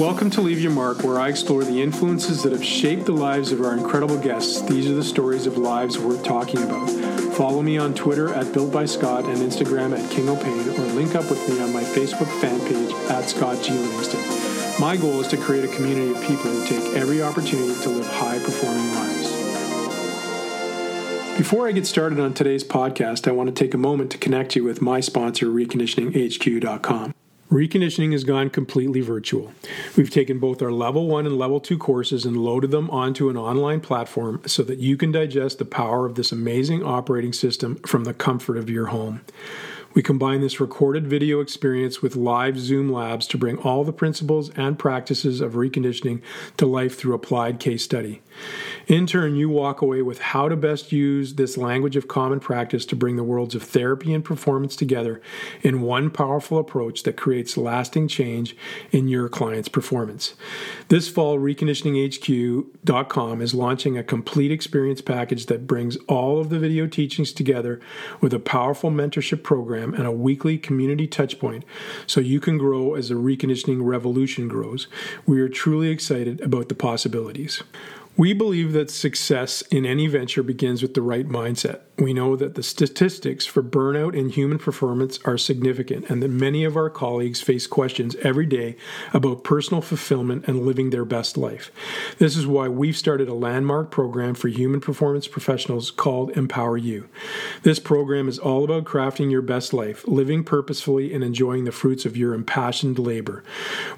Welcome to Leave Your Mark, where I explore the influences that have shaped the lives of our incredible guests. These are the stories of lives worth talking about. Follow me on Twitter at Built by Scott and Instagram at King O'Pain, or link up with me on my Facebook fan page at Scott G. Livingston. My goal is to create a community of people who take every opportunity to live high performing lives. Before I get started on today's podcast, I want to take a moment to connect you with my sponsor, reconditioninghq.com. Reconditioning has gone completely virtual. We've taken both our level one and level two courses and loaded them onto an online platform so that you can digest the power of this amazing operating system from the comfort of your home. We combine this recorded video experience with live Zoom labs to bring all the principles and practices of reconditioning to life through applied case study. In turn, you walk away with how to best use this language of common practice to bring the worlds of therapy and performance together in one powerful approach that creates lasting change in your client's performance. This fall, reconditioninghq.com is launching a complete experience package that brings all of the video teachings together with a powerful mentorship program and a weekly community touchpoint so you can grow as the reconditioning revolution grows. We are truly excited about the possibilities. We believe that success in any venture begins with the right mindset. We know that the statistics for burnout in human performance are significant and that many of our colleagues face questions every day about personal fulfillment and living their best life. This is why we've started a landmark program for human performance professionals called Empower You. This program is all about crafting your best life, living purposefully, and enjoying the fruits of your impassioned labor.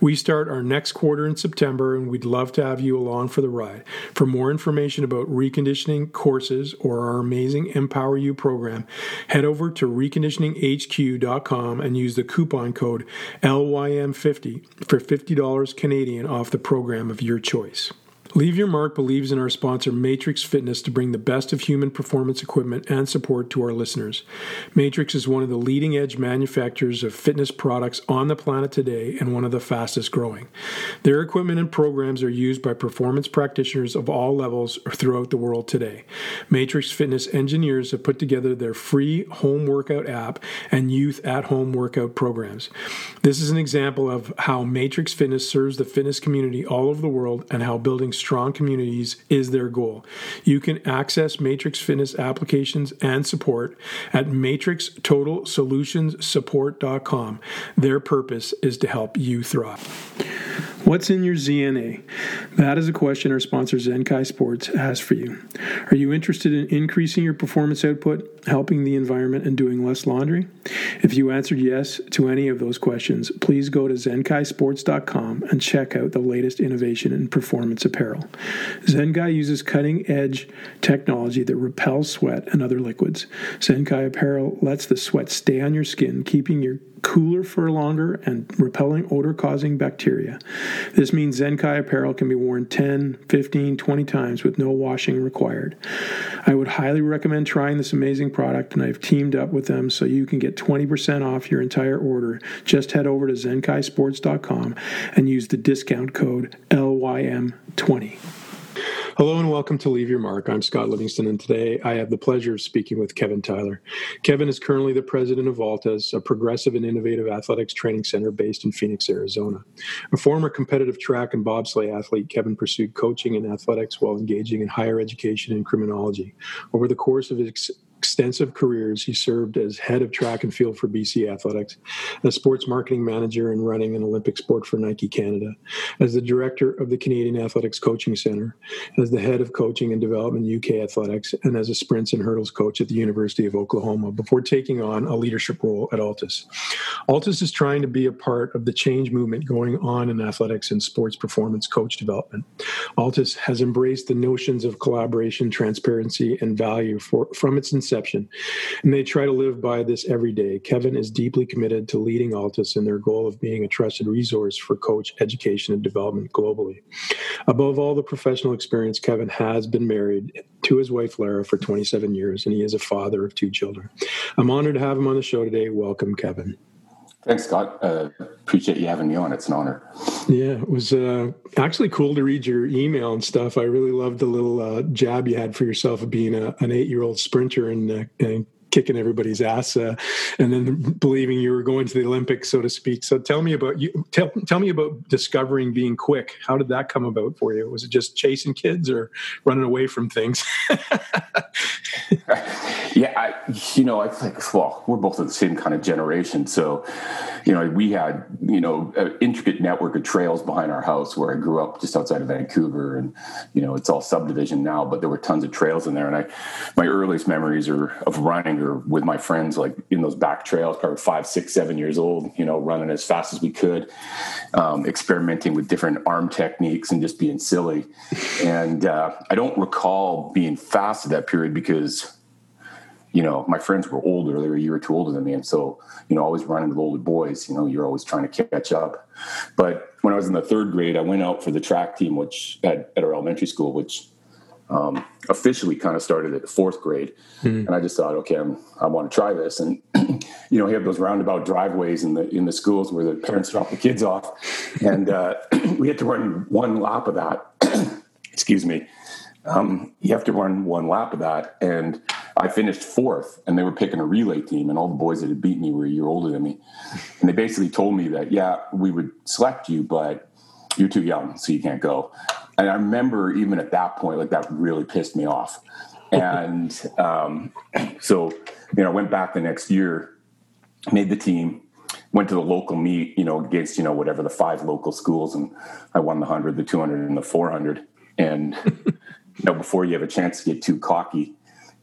We start our next quarter in September, and we'd love to have you along for the ride. For more information about reconditioning courses or our amazing Empower You program, head over to reconditioninghq.com and use the coupon code LYM50 for $50 Canadian off the program of your choice. Leave Your Mark believes in our sponsor, Matrix Fitness, to bring the best of human performance equipment and support to our listeners. Matrix is one of the leading edge manufacturers of fitness products on the planet today and one of the fastest growing. Their equipment and programs are used by performance practitioners of all levels throughout the world today. Matrix Fitness engineers have put together their free home workout app and youth at home workout programs. This is an example of how Matrix Fitness serves the fitness community all over the world and how building strong communities is their goal. You can access Matrix Fitness applications and support at matrixtotalsolutionssupport.com. Their purpose is to help you thrive. What's in your ZNA? That is a question our sponsor Zenkai Sports has for you. Are you interested in increasing your performance output, helping the environment, and doing less laundry? If you answered yes to any of those questions, please go to zenkaisports.com and check out the latest innovation in performance apparel. Zenkai uses cutting edge technology that repels sweat and other liquids. Zenkai apparel lets the sweat stay on your skin, keeping your cooler for longer and repelling odor causing bacteria. This means Zenkai apparel can be worn 10, 15, 20 times with no washing required. I would highly recommend trying this amazing product, and I've teamed up with them so you can get 20% off your entire order. Just head over to zenkaisports.com and use the discount code LYM20. Hello and welcome to Leave Your Mark. I'm Scott Livingston, and today I have the pleasure of speaking with Kevin Tyler. Kevin is currently the president of Altis, a progressive and innovative athletics training center based in Phoenix, Arizona. A former competitive track and bobsleigh athlete, Kevin pursued coaching in athletics while engaging in higher education and criminology. Over the course of his extensive careers, he served as head of track and field for BC Athletics, as sports marketing manager and running an Olympic sport for Nike Canada, as the director of the Canadian Athletics Coaching Center, as the head of coaching and development UK Athletics, and as a sprints and hurdles coach at the University of Oklahoma before taking on a leadership role at Altis. Altis is trying to be a part of the change movement going on in athletics and sports performance coach development. Altis has embraced the notions of collaboration, transparency, and value for, from its inception And they try to live by this every day. Kevin is deeply committed to leading Altis in their goal of being a trusted resource for coach education and development globally. Above all the professional experience, Kevin has been married to his wife Lara for 27 years, and he is a father of two children. I'm honored to have him on the show today. Welcome, Kevin. Thanks, Scott. Uh, appreciate you having me on. It's an honor. Yeah, it was uh, actually cool to read your email and stuff. I really loved the little uh, jab you had for yourself of being a, an eight year old sprinter and, uh, and, kicking everybody's ass, uh, and then believing you were going to the Olympics, so to speak. So tell me about you. Tell tell me about discovering being quick. How did that come about for you? Was it just chasing kids or running away from things? yeah, I, you know, I think well, we're both of the same kind of generation, so you know, we had you know an intricate network of trails behind our house where I grew up, just outside of Vancouver, and you know, it's all subdivision now, but there were tons of trails in there, and I, my earliest memories are of running or with my friends, like in those back trails, probably five, six, seven years old, you know, running as fast as we could, um, experimenting with different arm techniques and just being silly, and uh, I don't recall being fast at that period because you know, my friends were older; they were a year or two older than me, and so you know, always running with older boys. You know, you're always trying to catch up. But when I was in the third grade, I went out for the track team, which at, at our elementary school, which um, officially kind of started at the fourth grade. Mm-hmm. And I just thought, okay, I'm, i want to try this. And you know, he had those roundabout driveways in the in the schools where the parents drop the kids off, and uh, we had to run one lap of that. Excuse me. Um, you have to run one lap of that, and I finished fourth, and they were picking a relay team, and all the boys that had beaten me were a year older than me. And they basically told me that, yeah, we would select you, but you're too young, so you can't go. And I remember even at that point, like that really pissed me off. And um, so, you know, I went back the next year, made the team, went to the local meet, you know, against, you know, whatever the five local schools, and I won the 100, the 200, and the 400. And, you know, before you have a chance to get too cocky,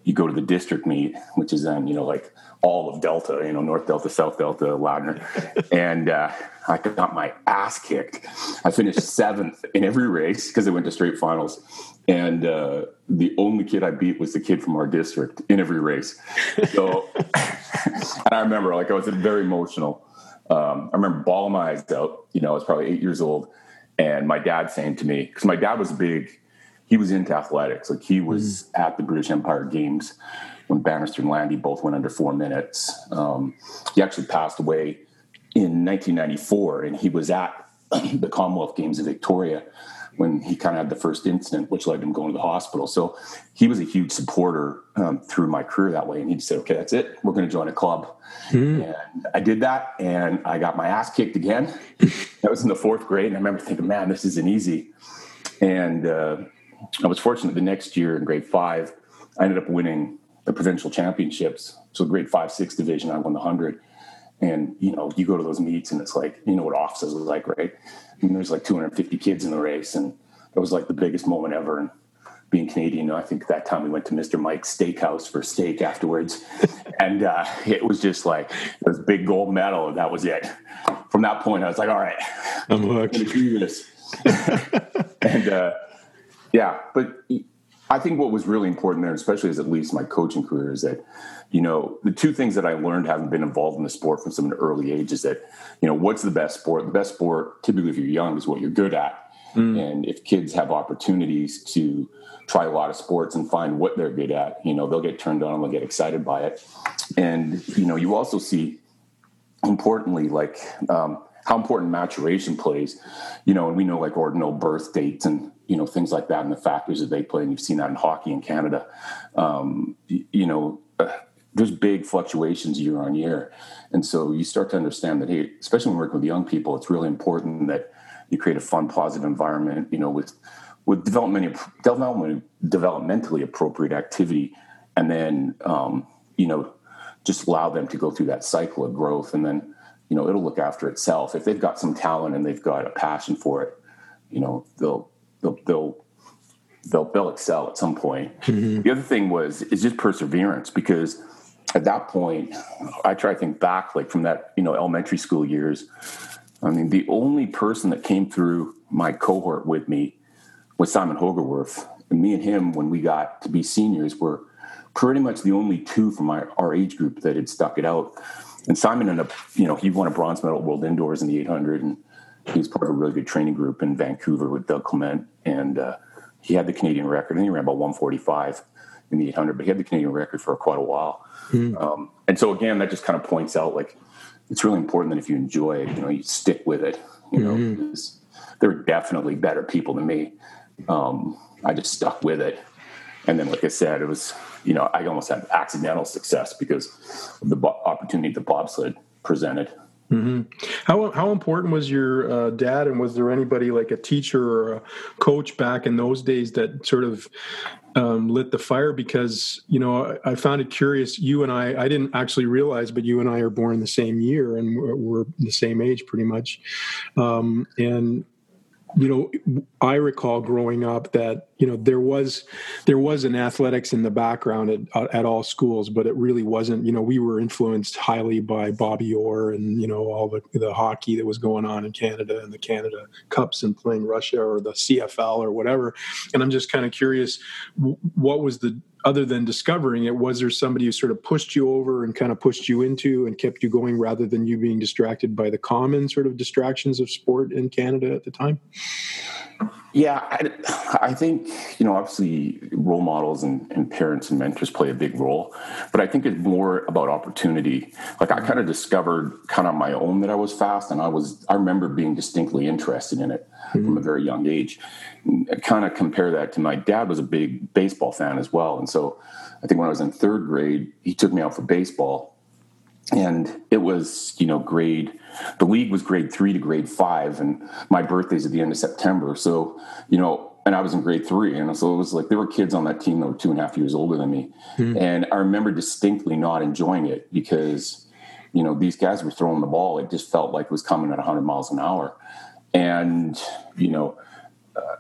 you go to the district meet, which is then, you know, like all of Delta, you know, North Delta, South Delta, Ladner. and uh, I got my ass kicked. I finished seventh in every race because I went to straight finals. And uh, the only kid I beat was the kid from our district in every race. So, and I remember, like, I was very emotional. Um, I remember bawling my eyes out. You know, I was probably eight years old. And my dad saying to me, because my dad was big, he was into athletics. Like he was mm. at the British Empire Games when Bannister and Landy both went under four minutes. Um, he actually passed away in 1994, and he was at the Commonwealth Games in Victoria when he kind of had the first incident, which led him going to the hospital. So he was a huge supporter um, through my career that way. And he just said, okay, that's it. We're going to join a club. Mm. And I did that and I got my ass kicked again. that was in the fourth grade. And I remember thinking, man, this isn't easy. And uh, I was fortunate the next year in grade five, I ended up winning the provincial championships. So grade five, six division, I won the hundred. And you know, you go to those meets and it's like, you know what offices was like, right? And there's like 250 kids in the race, and it was like the biggest moment ever. And being Canadian, I think that time we went to Mr. Mike's Steakhouse for steak afterwards, and uh, it was just like this big gold medal, and that was it. From that point, I was like, all right, I'm hooked. I'm do this. and uh, yeah, but I think what was really important there, especially as at least my coaching career, is that you know the two things that I learned having been involved in the sport from some early age is that you know what's the best sport. The best sport, typically, if you're young, is what you're good at. Mm. And if kids have opportunities to try a lot of sports and find what they're good at, you know, they'll get turned on and they'll get excited by it. And you know, you also see importantly, like um, how important maturation plays. You know, and we know like ordinal birth dates and you know things like that and the factors that they play and you've seen that in hockey in canada. Um, you know uh, there's big fluctuations year on year. And so you start to understand that hey especially when working with young people it's really important that you create a fun positive environment you know with with development, development developmentally appropriate activity. And then um, you know just allow them to go through that cycle of growth. And then you know it'll look after itself. If they've got some talent and they've got a passion for it you know they'll they'll they'll they'll, they'll excel at some point. Mm-hmm. The other thing was is just perseverance because at that point, I try to think back like from that you know elementary school years. I mean, the only person that came through my cohort with me was Simon Hoogewerf, and me and him when we got to be seniors were pretty much the only two from our, our age group that had stuck it out. And Simon ended up, you know, he won a bronze medal at World Indoors in the 800 and he was part of a really good training group in Vancouver with Doug Clement, and uh, he had the Canadian record. and he ran about 145 in the 800, but he had the Canadian record for quite a while. Mm. Um, and so again, that just kind of points out like it's really important that if you enjoy it, you know, you stick with it. You know, mm. there are definitely better people than me. Um, I just stuck with it, and then, like I said, it was you know I almost had accidental success because of the opportunity the bobsled presented. Mm-hmm. How how important was your uh, dad, and was there anybody like a teacher or a coach back in those days that sort of um, lit the fire? Because you know, I, I, found it curious. You and I, I didn't actually realize, but you and I are born the same year, and we're, we're the same age, pretty much. Um, and you know i recall growing up that you know there was there was an athletics in the background at, uh, at all schools but it really wasn't you know we were influenced highly by bobby orr and you know all the, the hockey that was going on in canada and the canada cups and playing russia or the cfl or whatever. And i'm just kind of curious what was the other than discovering it was there somebody who sort of pushed you over and kind of pushed you into and kept you going rather than you being distracted by the common sort of distractions of sport in canada at the time? Yeah i, I think you know obviously role models and, and, parents and mentors play a big role but i think it's more about opportunity like i kind of discovered kind of my own that i was fast and i was i remember being distinctly interested in it mm-hmm. from a very young age. I kind of compare that to my dad was a big baseball fan as well, and so I think when I was in third grade, he took me out for baseball, and it was you know grade the league was grade three to grade five, and my birthday's at the end of September, so you know. And I was in grade three, and so it was like there were kids on that team that were two and a half years older than me, mm-hmm. and I remember distinctly not enjoying it because you know these guys were throwing the ball. It just felt like it was coming at 100 miles an hour. And you know uh,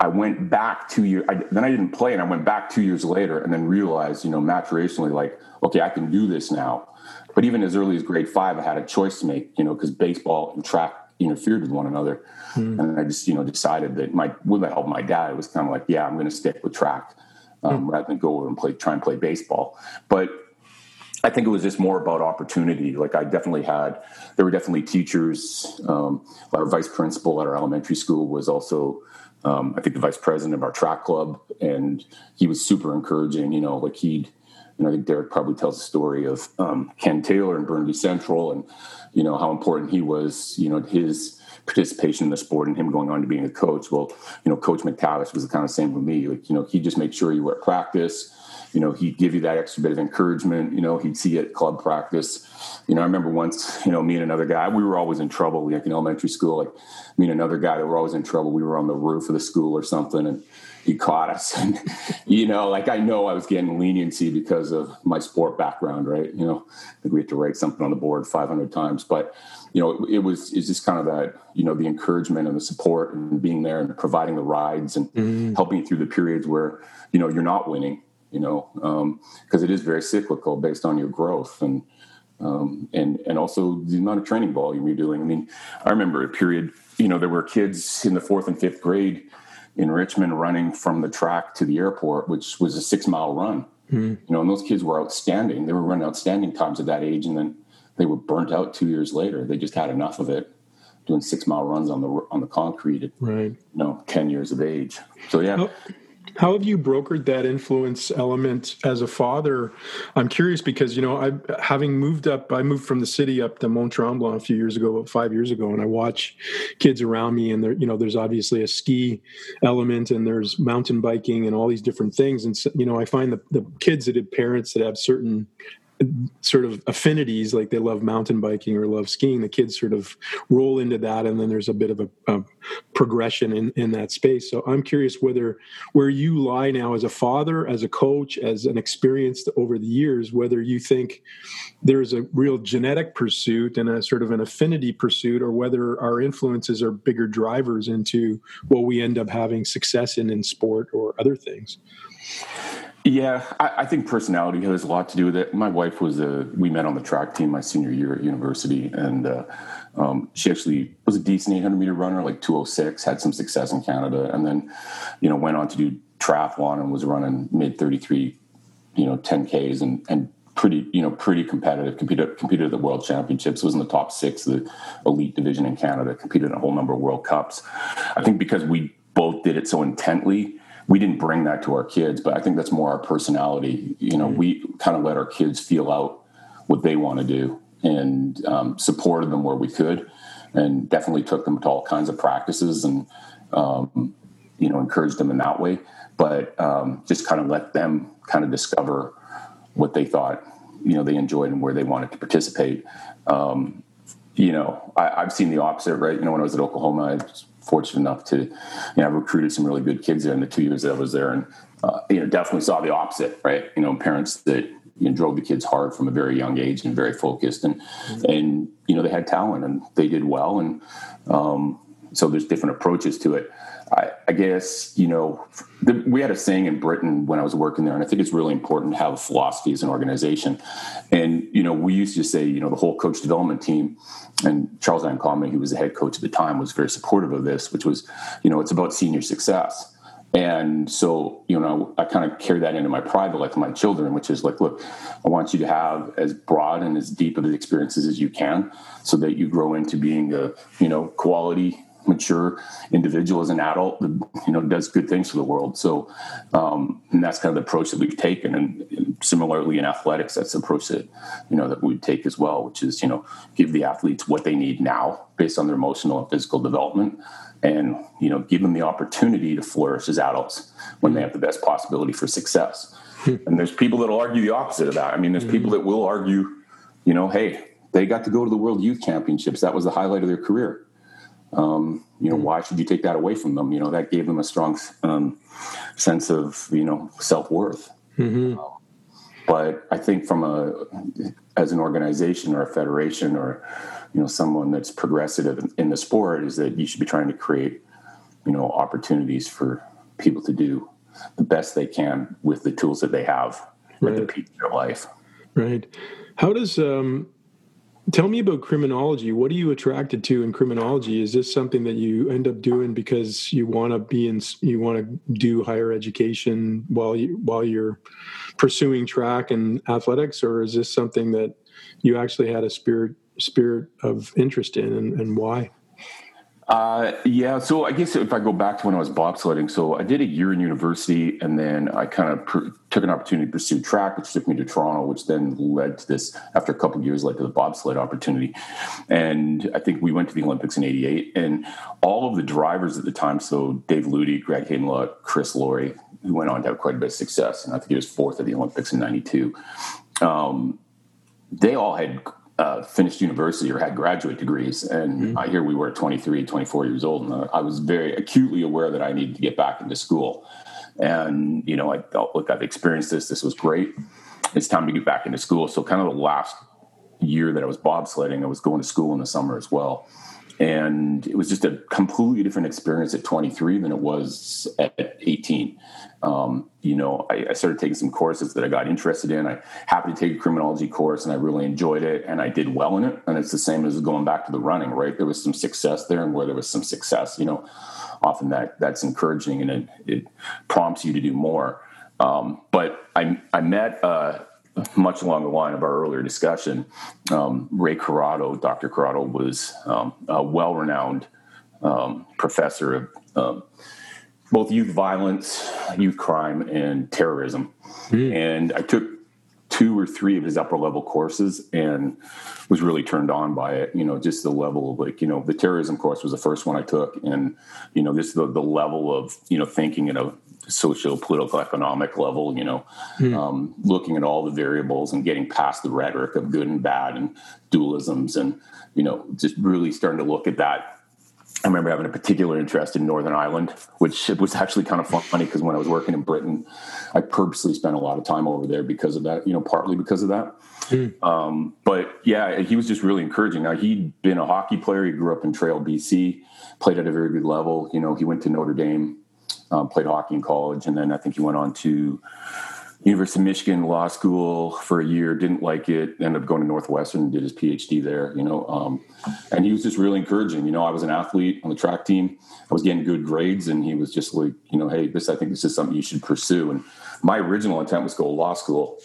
i went back two years I, then i didn't play and i went back two years later and then realized you know maturationally like okay i can do this now. But even as early as grade five i had a choice to make you know because baseball and track interfered with one another mm. and i just you know decided that my with the help of my dad it was kind of like yeah i'm going to stick with track um, mm. rather than go over and play try and play baseball but I think it was just more about opportunity. Like I definitely had, there were definitely teachers. Um, our vice principal at our elementary school was also, um, I think, the vice president of our track club, and he was super encouraging. You know, like he'd, know, I think Derek probably tells the story of um, Ken Taylor and Burnaby Central, and you know how important he was. You know, his participation in the sport and him going on to being a coach. Well, you know, Coach McTavish was the kind of same with me. Like, you know, he just made sure you were at practice you know, he'd give you that extra bit of encouragement. You know, he'd see you at club practice. You know, I remember once, you know, me and another guy, we were always in trouble, like in elementary school. Like me and another guy that were always in trouble. We were on the roof of the school or something, and he caught us. And you know, like I know I was getting leniency because of my sport background, right? You know, I think we had to write something on the board 500 times, but you know, it, it was it's just kind of that, you know, the encouragement and the support and being there and providing the rides and mm-hmm. helping through the periods where you know you're not winning you know, because um, it is very cyclical based on your growth and um, and and also the amount of training volume you're doing. I mean, I remember a period, you know, there were kids in the fourth and fifth grade in Richmond running from the track to the airport, which was a six mile run. Mm-hmm. You know, and those kids were outstanding. They were running outstanding times at that age, and then they were burnt out two years later. They just had enough of it, doing six mile runs on the on the concrete at right. you know ten years of age. So yeah. Oh how have you brokered that influence element as a father? I'm curious because you know, I having moved up, I moved from the city up to Mont Tremblant a few years ago, about five years ago, and I watch kids around me, and there, you know, there's obviously a ski element, and there's mountain biking, and all these different things, and you know, I find the the kids that have parents that have certain sort of affinities like they love mountain biking or love skiing the kids sort of roll into that and then there's a bit of a, a, progression in, in that space. So i'm curious whether where you lie now as a father as a coach as an experienced over the years whether you think there's a real genetic pursuit and a sort of an affinity pursuit or whether our influences are bigger drivers into what we end up having success in in sport or other things yeah, I, I, think personality has a lot to do with it. My wife was a, we met on the track team my senior year at university, and uh, um, she actually was a decent 800 meter runner, like 206, had some success in Canada, and then, you know, went on to do triathlon and was running mid 33, you know, 10Ks and, and pretty, you know, pretty competitive, competed, competed at the world championships, was in the top six, the elite division in Canada, competed in a whole number of world cups. I think because we both did it so intently, we didn't bring that to our kids, but I think that's more our personality. You know, mm-hmm. we kind of let our kids feel out what they want to do and um, supported them where we could, and definitely took them to all kinds of practices and um, you know, encouraged them in that way, but um, just kind of let them kind of discover what they thought, you know, they enjoyed and where they wanted to participate. Um, you know, I, have seen the opposite, right? You know, when I was at Oklahoma, I fortunate enough to, you know, I recruited some really good kids there in the two years that I was there, and uh, you know, definitely saw the opposite, right? You know, parents that you know, drove the kids hard from a very young age and very focused, and mm-hmm. and you know, they had talent and they did well, and um, so there's different approaches to it. I, I guess you know the, we had a saying in Britain when I was working there, and I think it's really important to have a philosophy as an organization. And you know, we used to say, you know, the whole coach development team, and Charles van Commenee, who was the head coach at the time, was very supportive of this, which was, you know, it's about senior success. And so, you know, I kind of carry that into my private life with my children, which is like, look, I want you to have as broad and as deep of experiences as you can so that you grow into being a, you know, quality mature individual as an adult that you know does good things for the world. So, um, and that's kind of the approach that we've taken. And, and, similarly in athletics, that's the approach that you know that we take as well, which is you know give the athletes what they need now based on their emotional and physical development, and you know give them the opportunity to flourish as adults when they have the best possibility for success. And there's people that will argue the opposite of that. I mean, there's people that will argue, you know, hey, they got to go to the World Youth Championships. That was the highlight of their career um, you know, mm-hmm. why should you take that away from them? You know, that gave them a strong um, sense of you know self worth. Mm-hmm. Um, but I think from a as an organization or a federation or you know someone that's progressive in, in the sport is that you should be trying to create you know opportunities for people to do the best they can with the tools that they have right. at the peak of their life. Right. How does um, Tell me about criminology. What are you attracted to in criminology? Is this something that you end up doing because you want to be in, you want to do higher education while you while you're pursuing track and athletics, or is this something that you actually had a spirit spirit of interest in, and, and why? Uh, yeah, so I guess if I go back to when I was bobsledding, so I did a year in university, and then I kind of pr- took an opportunity to pursue track, which took me to Toronto, which then led to this. After a couple years, led to the bobsled opportunity, and I think we went to the Olympics in '88, and all of the drivers at the time, so Dave Leuty, Greg Haydenluck, Chris Lori, who went on to have quite a bit of success, and I think he was fourth at the Olympics in '92. Um, they all had uh, finished university or had graduate degrees. And mm-hmm. I hear we were 23, 24 years old. And I was very acutely aware that I needed to get back into school. And, you know, I felt, look, I've experienced this. This was great. It's time to get back into school. So, kind of the last year that I was bobsledding, I was going to school in the summer as well and it was just a completely different experience at 23 than it was at 18 um, you know I, I, started taking some courses that i got interested in. I happened to take a criminology course and i really enjoyed it and i did well in it. And it's the same as going back to the running right? There was some success there and where there was some success you know often that that's encouraging and it, it prompts you to do more. Um, but I, I met uh, much along the line of our earlier discussion, um, Ray Corrado, Dr. Corrado was um, a well renowned um, professor of um, both youth violence, youth crime, and terrorism. Mm. And I took two or three of his upper level courses and was really turned on by it. You know, just the level of like, you know, the terrorism course was the first one I took. And, you know, this the, the level of, you know, thinking at a social, political, economic level, you know, mm. um, looking at all the variables and getting past the rhetoric of good and bad and dualisms and, you know, just really starting to look at that I remember having a particular interest in Northern Ireland, which it was actually kind of funny because when I was working in Britain, I purposely spent a lot of time over there because of that, you know, partly because of that. Mm. Um, but yeah, he was just really encouraging. Now, he'd been a hockey player. He grew up in Trail, BC, played at a very good level. You know, he went to Notre Dame, um, played hockey in college, and then I think he went on to University of Michigan Law School for a year, didn't like it, ended up going to Northwestern, did his PhD there, you know. Um, and he was just really encouraging. You know, I was an athlete on the track team. I was getting good grades, and he was just like, you know, hey, this, I think this is something you should pursue. And my original intent was to go to law school.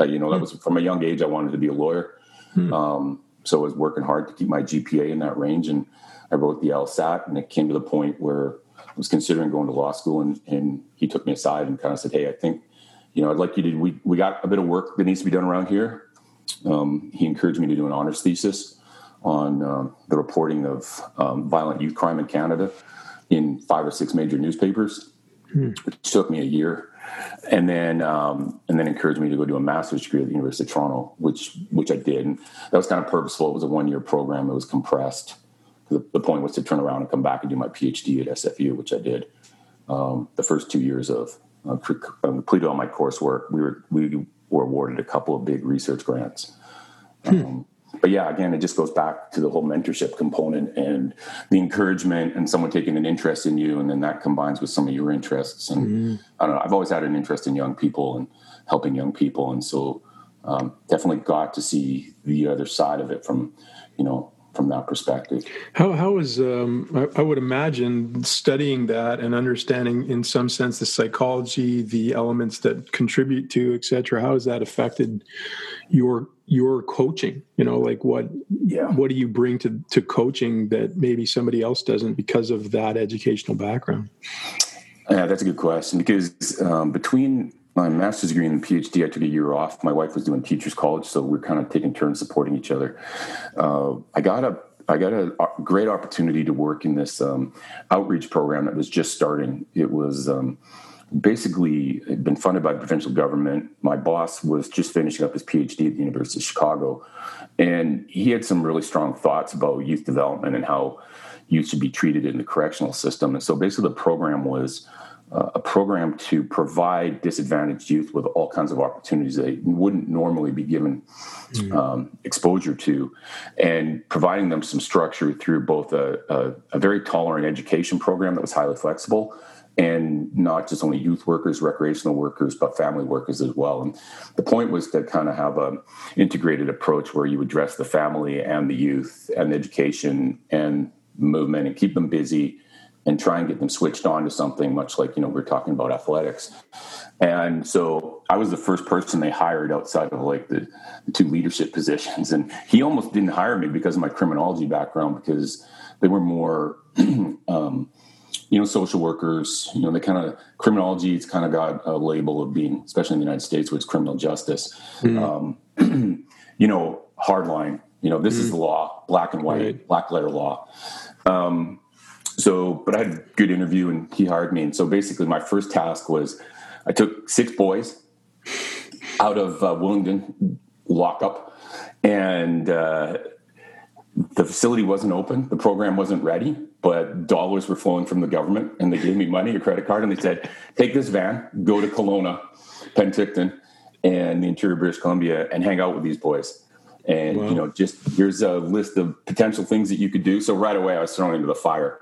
Uh, you know, that was from a young age, I wanted to be a lawyer. Hmm. Um, so I was working hard to keep my GPA in that range. And I wrote the LSAT, and it came to the point where was considering going to law school. And, and he took me aside and kind of said, hey, I think you know, I'd like you to, we, we got a bit of work that needs to be done around here. Um, he encouraged me to do an honors thesis on um, the reporting of um, violent youth crime in Canada in five or six major newspapers, hmm. which took me a year, and then um, and then encouraged me to go do a master's degree at the University of Toronto, which which I did. And that was kind of purposeful. It was a one year program. It was compressed. The, the, point was to turn around and come back and do my PhD at SFU, which I did. Um, the first two years of uh, completed all my coursework. We were we were awarded a couple of big research grants. Hmm. Um, but yeah, again, it just goes back to the whole mentorship component and the encouragement and someone taking an interest in you, and then that combines with some of your interests. And mm-hmm. I don't know, I've always had an interest in young people and helping young people, and so um, definitely got to see the other side of it from, you know, from that perspective. How how is um, I, I, would imagine studying that and understanding in some sense the psychology, the elements that contribute to, et cetera. How has that affected your your coaching? You know, like what yeah. what do you bring to to coaching that maybe somebody else doesn't because of that educational background? Yeah, that's a good question because um, between my master's degree and PhD, I took a year off. My wife was doing teachers college, so we're kind of taking turns supporting each other. Uh, I got a I got a great opportunity to work in this um, outreach program that was just starting. It was um, basically been funded by the provincial government. My boss was just finishing up his PhD at the University of Chicago, and he had some really strong thoughts about youth development and how youth should be treated in the correctional system. And so basically, the program was uh, a program to provide disadvantaged youth with all kinds of opportunities they wouldn't normally be given mm. um, exposure to, and providing them some structure through both a, a, a, very tolerant education program that was highly flexible. And not just only youth workers, recreational workers, but family workers as well. And the point was to kind of have an integrated approach where you address the family and the youth and the education and movement and keep them busy and try and get them switched on to something much like you know we are talking about athletics and so i was the first person they hired outside of like the, the, two leadership positions and he almost didn't hire me because of my criminology background because they were more um, you know social workers you know they kind of criminology it's kind of got a label of being especially in the united states where it's criminal justice mm. um, you know hardline you know this mm. is the law black and white right. black letter law um, so, but I had a good interview and he hired me. And so basically, my first task was I took six boys out of uh, Willingdon lockup, and uh, the facility wasn't open. The program wasn't ready, but dollars were flowing from the government, and they gave me money, a credit card, and they said, "Take this van, go to Kelowna, Penticton, and the interior of British Columbia, and hang out with these boys." And wow. you know just here's a list of potential things that you could do. So right away i was thrown into the fire.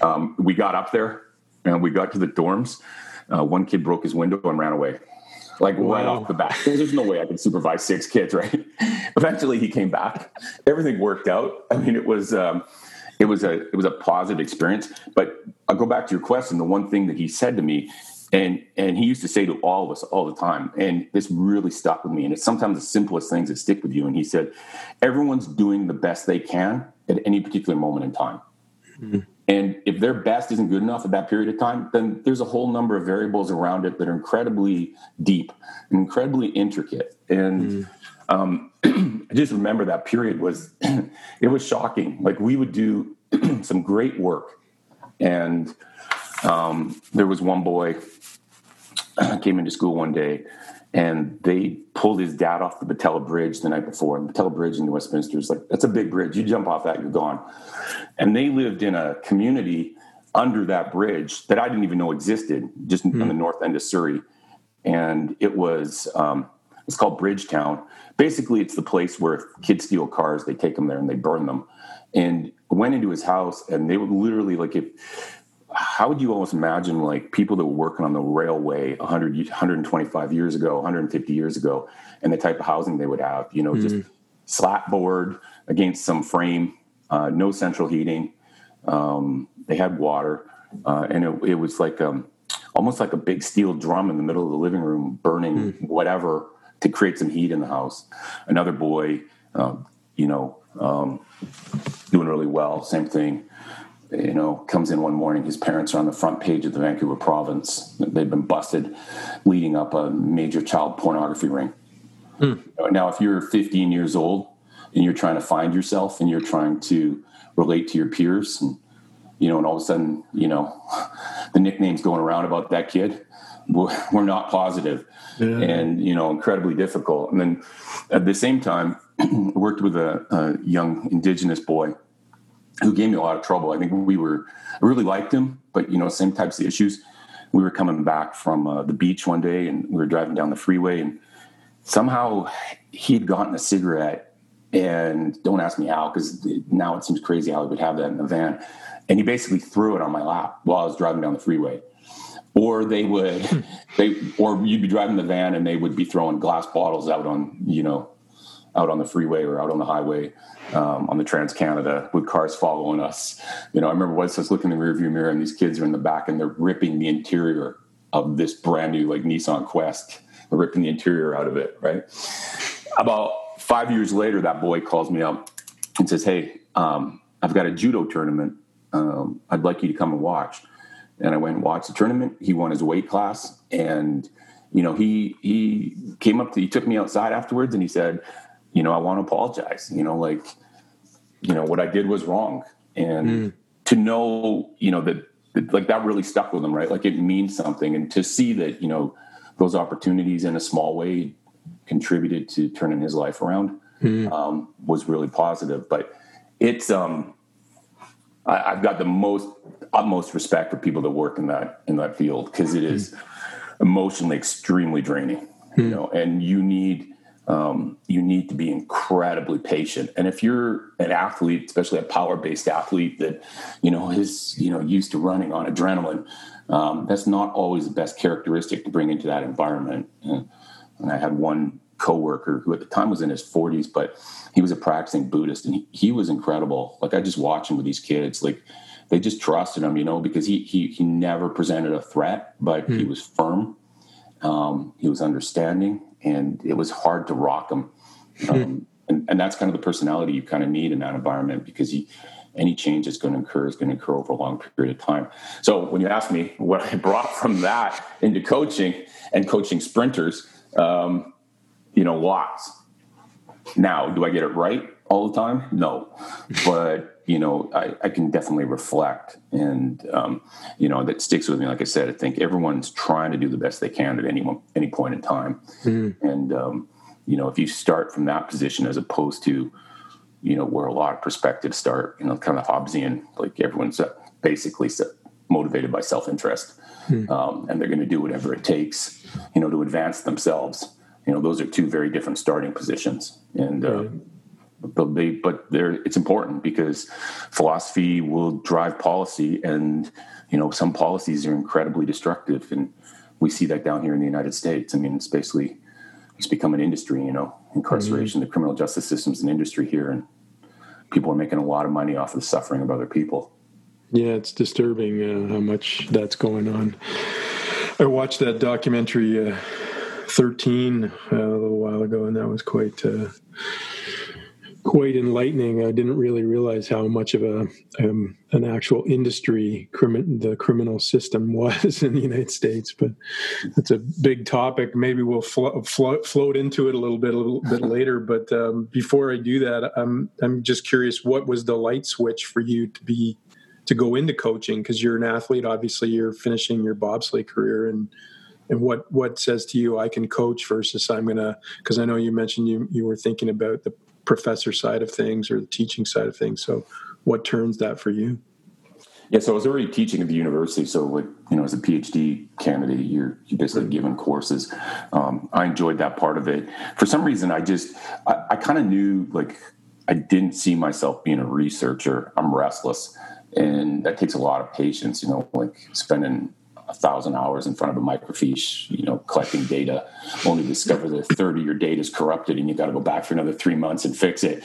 Um, we got up there and we got to the dorms. Uh, one kid broke his window and ran away. Like wow. right off the bat. There's no way i could supervise six kids right? Eventually he came back. Everything worked out. I mean it was um, it was a it was a positive experience. But i'll go back to your question. The one thing that he said to me and and he used to say to all of us all the time and this really stuck with me and it's sometimes the simplest things that stick with you and he said everyone's doing the best they can at any particular moment in time mm-hmm. and if their best isn't good enough at that period of time then there's a whole number of variables around it that are incredibly deep incredibly intricate and mm-hmm. um, i just remember that period was it was shocking like we would do some great work and um, there was one boy came into school one day and they pulled his dad off the Pattullo Bridge the night before. And Pattullo Bridge in Westminster is like, that's a big bridge. You jump off that, you're gone. And they lived in a community under that bridge that I didn't even know existed, just mm-hmm. on the north end of Surrey. And it was, um, it's called Bridgetown. Basically, it's the place where kids steal cars, they take them there and they burn them. And went into his house and they would literally like if how would you almost imagine like people that were working on the railway 100 125 years ago 150 years ago and the type of housing they would have you know mm. just slat board against some frame uh, no central heating um, they had water uh, and it, it, was like um, almost like a big steel drum in the middle of the living room burning mm. whatever to create some heat in the house another boy uh, you know um, doing really well same thing you know, comes in one morning. His parents are on the front page of the Vancouver Province. They've been busted leading up a major child pornography ring. Hmm. Now, if you're 15 years old and you're trying to find yourself and you're trying to relate to your peers and you know, and all of a sudden, you know, the nicknames going around about that kid were not positive yeah. and, you know, incredibly difficult. And then at the same time, I worked with a, a, young indigenous boy who gave me a lot of trouble. I think we were, I really liked him, but, you know, same types of issues. We were coming back from uh, the beach one day and we were driving down the freeway and somehow he'd gotten a cigarette and don't ask me how because now it seems crazy how he would have that in the van and he basically threw it on my lap while i was driving down the freeway or they would they or you'd be driving the van and they would be throwing glass bottles out on you know out on the freeway or out on the highway um, on the trans canada with cars following us. You know i remember once i was looking in the rearview mirror and these kids are in the back and they're ripping the interior of this brand new like nissan quest. They're ripping the interior out of it right? About five years later that boy calls me up and says hey um, i've got a judo tournament um, i'd like you to come and watch. And I went and watched the tournament. He won his weight class, and you know he he came up to he took me outside afterwards, and he said, you know, I want to apologize. You know, like you know what I did was wrong, and mm. to know you know that, that like that really stuck with him, right? Like it means something, and to see that you know those opportunities in a small way contributed to turning his life around mm. um, was really positive. But it's um I, have got the most utmost respect for people that work in that in that field because it is emotionally extremely draining. You hmm. know, and you need um, you need to be incredibly patient. And if you're an athlete, especially a power based athlete that you know is you know used to running on adrenaline, um, that's not always the best characteristic to bring into that environment. And, and I had one coworker who at the time was in his 40s, but he was a practicing Buddhist and he, he was incredible. Like I just watched him with these kids, like they just trusted him, you know, because he he he never presented a threat, but mm. he hmm. was firm. Um, he was understanding, and it was hard to rock him. Hmm. Um, and, and that's kind of the personality you kind of need in that environment because he, any change that's going to occur is going to occur over a long period of time. So when you ask me what I brought from that into coaching and coaching sprinters, um, you know, lots. Now, do I get it right all the time? No, but you know, I, I can definitely reflect, and um, you know, that sticks with me. Like I said, I think everyone's trying to do the best they can at any any point in time, mm. and um, you know, if you start from that position as opposed to, you know, where a lot of perspectives start, you know, kind of Hobbesian, like everyone's basically motivated by self interest, mm. um, and they're going to do whatever it takes, you know, to advance themselves you know those are two very different starting positions and uh, but they but they're it's important because philosophy will drive policy and you know some policies are incredibly destructive. And we see that down here in the united states. I mean it's basically it's become an industry you know incarceration mm-hmm. the criminal justice system is an industry here and people are making a lot of money off of the suffering of other people. Yeah it's disturbing uh, how much that's going on. I watched that documentary uh, 13 uh, a little while ago, and that was quite uh, quite enlightening. I didn't really realize how much of a um, an actual industry crimi- the criminal system was in the United States. But it's a big topic. Maybe we'll flo- flo- float into it a little bit a little bit later. But um, before I do that, I'm I'm just curious. What was the light switch for you to be to go into coaching? Because you're an athlete. Obviously, you're finishing your bobsleigh career and and what what says to you I can coach versus I'm gonna because I know you mentioned you you were thinking about the professor side of things or the teaching side of things. So what turns that for you? Yeah, so I was already teaching at the university. So, like you know, as a PhD candidate, you're you basically given courses. Um, I enjoyed that part of it. For some reason, I just I, I kind of knew like I didn't see myself being a researcher. I'm restless, and that takes a lot of patience. You know, like spending thousand hours in front of a microfiche, you know, collecting data, only to discover that a third of your data is corrupted and you got to go back for another three months and fix it.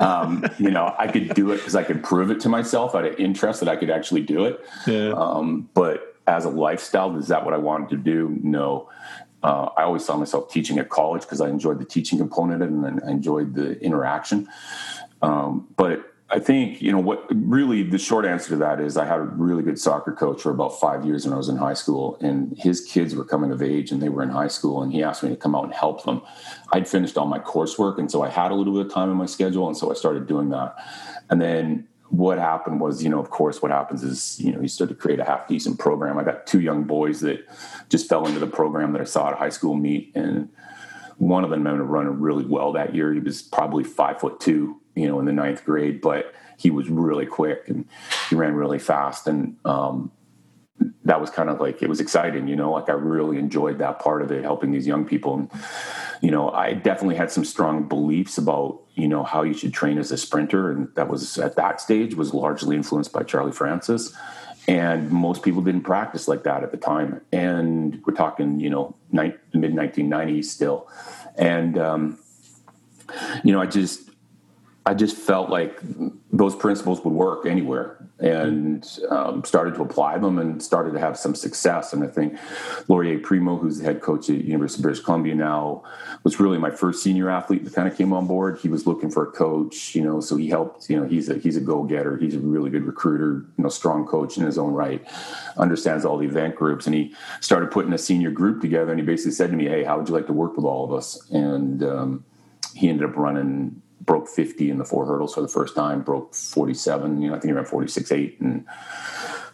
Um, you know, I could do it because I could prove it to myself out of interest that I could actually do it. Yeah. Um, but as a lifestyle, is that what I wanted to do? No. Uh, I always saw myself teaching at college because I enjoyed the teaching component and I enjoyed the interaction. Um, but I think, you know, what really the short answer to that is I had a really good soccer coach for about five years when I was in high school, and his kids were coming of age and they were in high school, and he asked me to come out and help them. I'd finished all my coursework, and so I had a little bit of time in my schedule, and so I started doing that. And then what happened was, you know, of course, what happens is, you know, you start to create a half decent program. I got two young boys that just fell into the program that I saw at a high school meet, and one of them ended up running really well that year. He was probably five foot two, you know, in the ninth grade, but he was really quick and he ran really fast. And um, that was kind of like it was exciting, you know, like I really enjoyed that part of it, helping these young people. And, you know, I definitely had some strong beliefs about, you know, how you should train as a sprinter. And that was at that stage was largely influenced by Charlie Francis. And most people didn't practice like that at the time. And we're talking, you know, mid 1990s still. And, um, you know, I just, I just felt like those principles would work anywhere and um, started to apply them and started to have some success. And I think Laurier Primeau, who's the head coach at University of British Columbia now, was really my first senior athlete that kind of came on board. He was looking for a coach, you know, so he helped. You know, he's a he's a go getter. He's a really good recruiter. You know, strong coach in his own right. Understands all the event groups, and he started putting a senior group together. And he basically said to me, "Hey, how would you like to work with all of us?" And um, he ended up running broke 50 in the four hurdles for the first time, broke 47, you know, I think he ran 46 8 and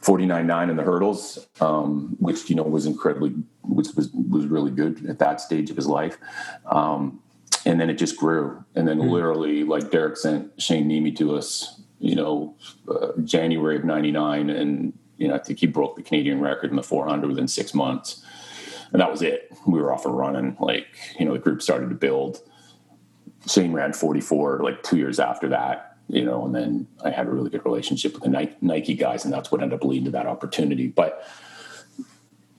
49 9 in the hurdles, um, which, you know, was incredibly, which was, was really good at that stage of his life. Um, and then it just grew. And then mm-hmm. literally, like Derek sent Shane Niemi to us, you know, uh, January of 99. And, you know, I think he broke the Canadian record in the 400 within six months. And that was it. We were off and running. Like, you know, the group started to build Shane ran 44 like two years after that, you know, and then I had a really good relationship with the Nike guys, and that's what ended up leading to that opportunity. But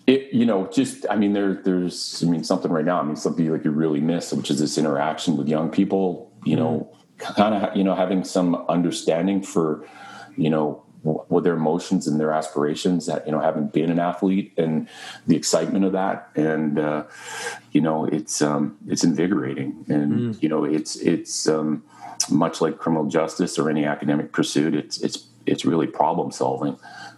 it, you know, just I mean, there, there's, I mean, something right now. I mean, something like you really miss, which is this interaction with young people. You know, mm-hmm. kind of, you know, having some understanding for, you know, with their emotions and their aspirations that you know having been an athlete and the excitement of that and uh, you know it's um, it's invigorating and mm. you know it's it's um, much like criminal justice or any academic pursuit it's it's it's really problem solving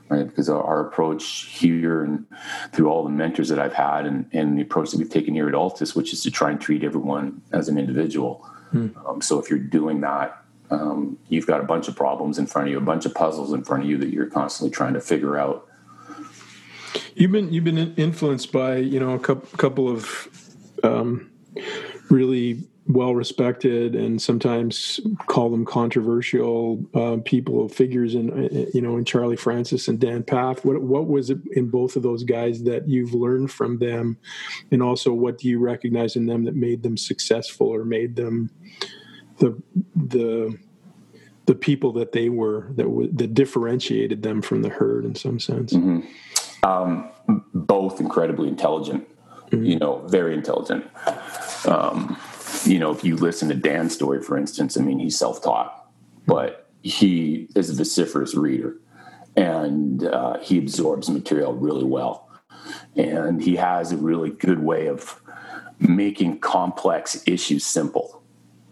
right because our, our, approach here and through all the mentors that I've had and, and the approach that we've taken here at Altis which is to try and treat everyone as an individual mm. um, so if you're doing that um, you've got a bunch of problems in front of you, a bunch of puzzles in front of you that you're constantly trying to figure out. You've been you've been influenced by you know a couple of um, really well respected and sometimes call them controversial uh, people figures in you know in Charlie Francis and Dan Pfaff. What what was it in both of those guys that you've learned from them, and also what do you recognize in them that made them successful or made them the the the people that they were that w- that differentiated them from the herd in some sense. Mm-hmm. Um, both incredibly intelligent, mm-hmm. you know, very intelligent. Um, you know, if you listen to Dan's story, for instance, I mean, he's self-taught, but he is a vociferous reader, and uh, he absorbs material really well, and he has a really good way of making complex issues simple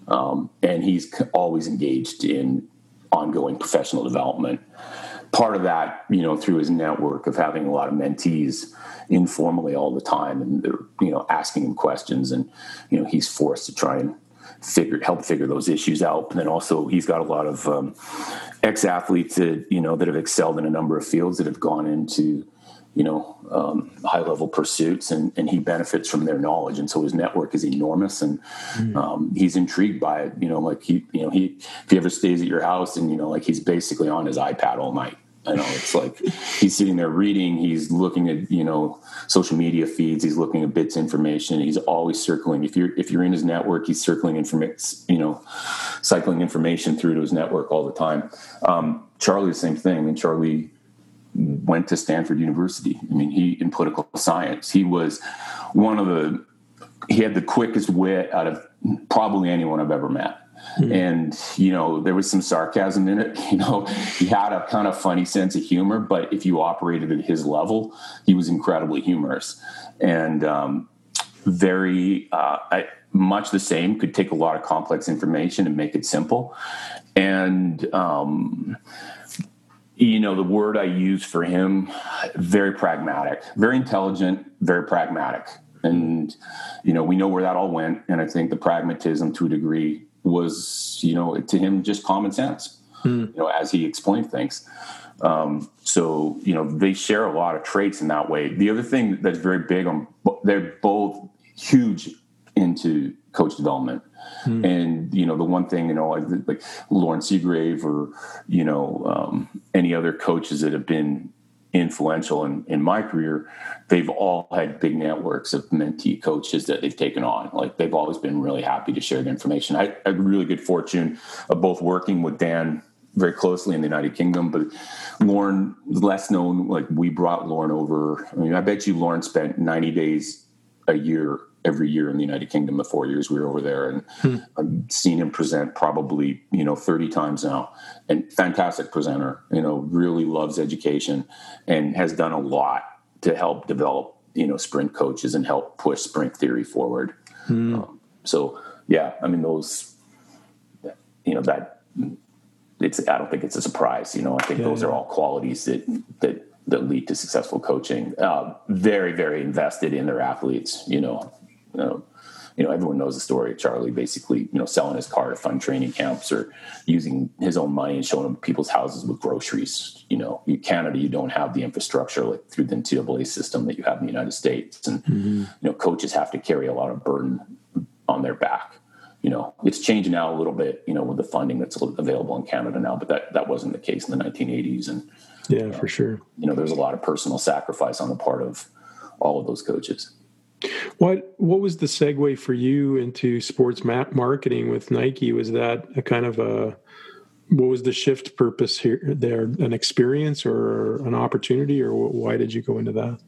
um, and he's always engaged in ongoing professional development. Part of that, you know, through his network of having a lot of mentees informally all the time, and they're, you know, asking him questions, and you know, he's forced to try and figure help figure those issues out. And then also, he's got a lot of um, ex athletes that you know that have excelled in a number of fields that have gone into you know um, high level pursuits and, and he benefits from their knowledge and so his network is enormous and mm. um, he's intrigued by it you know like he you know he if he ever stays at your house and you know like he's basically on his ipad all night I know it's like he's sitting there reading, he's looking at, you know, social media feeds, he's looking at bits information, he's always circling. If you're if you're in his network, he's circling information, you know, cycling information through to his network all the time. Um, Charlie, the same thing. I mean, Charlie went to Stanford University. I mean, he in political science, he was one of the he had the quickest wit out of probably anyone I've ever met. Mm-hmm. And you know, there was some sarcasm in it. You know, he had a kind of funny sense of humor, but if you operated at his level, he was incredibly humorous and um, very uh, I, much the same. Could take a lot of complex information and make it simple. And um, you know the word i use for him very pragmatic very intelligent very pragmatic and you know we know where that all went and i think the pragmatism to a degree was you know to him just common sense mm. you know, as he explained things. Um, so you know, they share a lot of traits in that way. The other thing that's very big on, they're both huge into coach development. Hmm. And you know the one thing you know like, like Loren Seagrave or you know um, any other coaches that have been influential in, in my career, they've all had big networks of mentee coaches that they've taken on. Like they've always been really happy to share the information. I, I had really good fortune of both working with Dan very closely in the United Kingdom, but Loren less known. Like we brought Loren over. I mean, I bet you Loren spent 90 days a year every year in the United Kingdom. The four years we were over there, and hmm. I've seen him present probably you know thirty times now. And fantastic presenter, you know, really loves education and has done a lot to help develop you know sprint coaches and help push sprint theory forward. Hmm. Um, so yeah, I mean those, you know that. It's. I don't think it's a surprise. You know, I think yeah, those yeah. are all qualities that that that lead to successful coaching. Uh, very, very invested in their athletes. You know, you know, you know, everyone knows the story of Charlie basically, you know, selling his car to fund training camps or using his own money and showing people's houses with groceries. You know, in Canada, you don't have the infrastructure like through the NCAA system that you have in the United States. And, mm-hmm. you know, coaches have to carry a lot of burden on their back. You know, it's changing now a little bit, you know, with the funding that's available in Canada now, but that, that wasn't the case in the 1980s. And, yeah, for sure. You know, there's a lot of personal sacrifice on the part of all of those coaches. What what was the segue for you into sports marketing with Nike? Was that a kind of a what was the shift purpose here there an experience or an opportunity or why did you go into that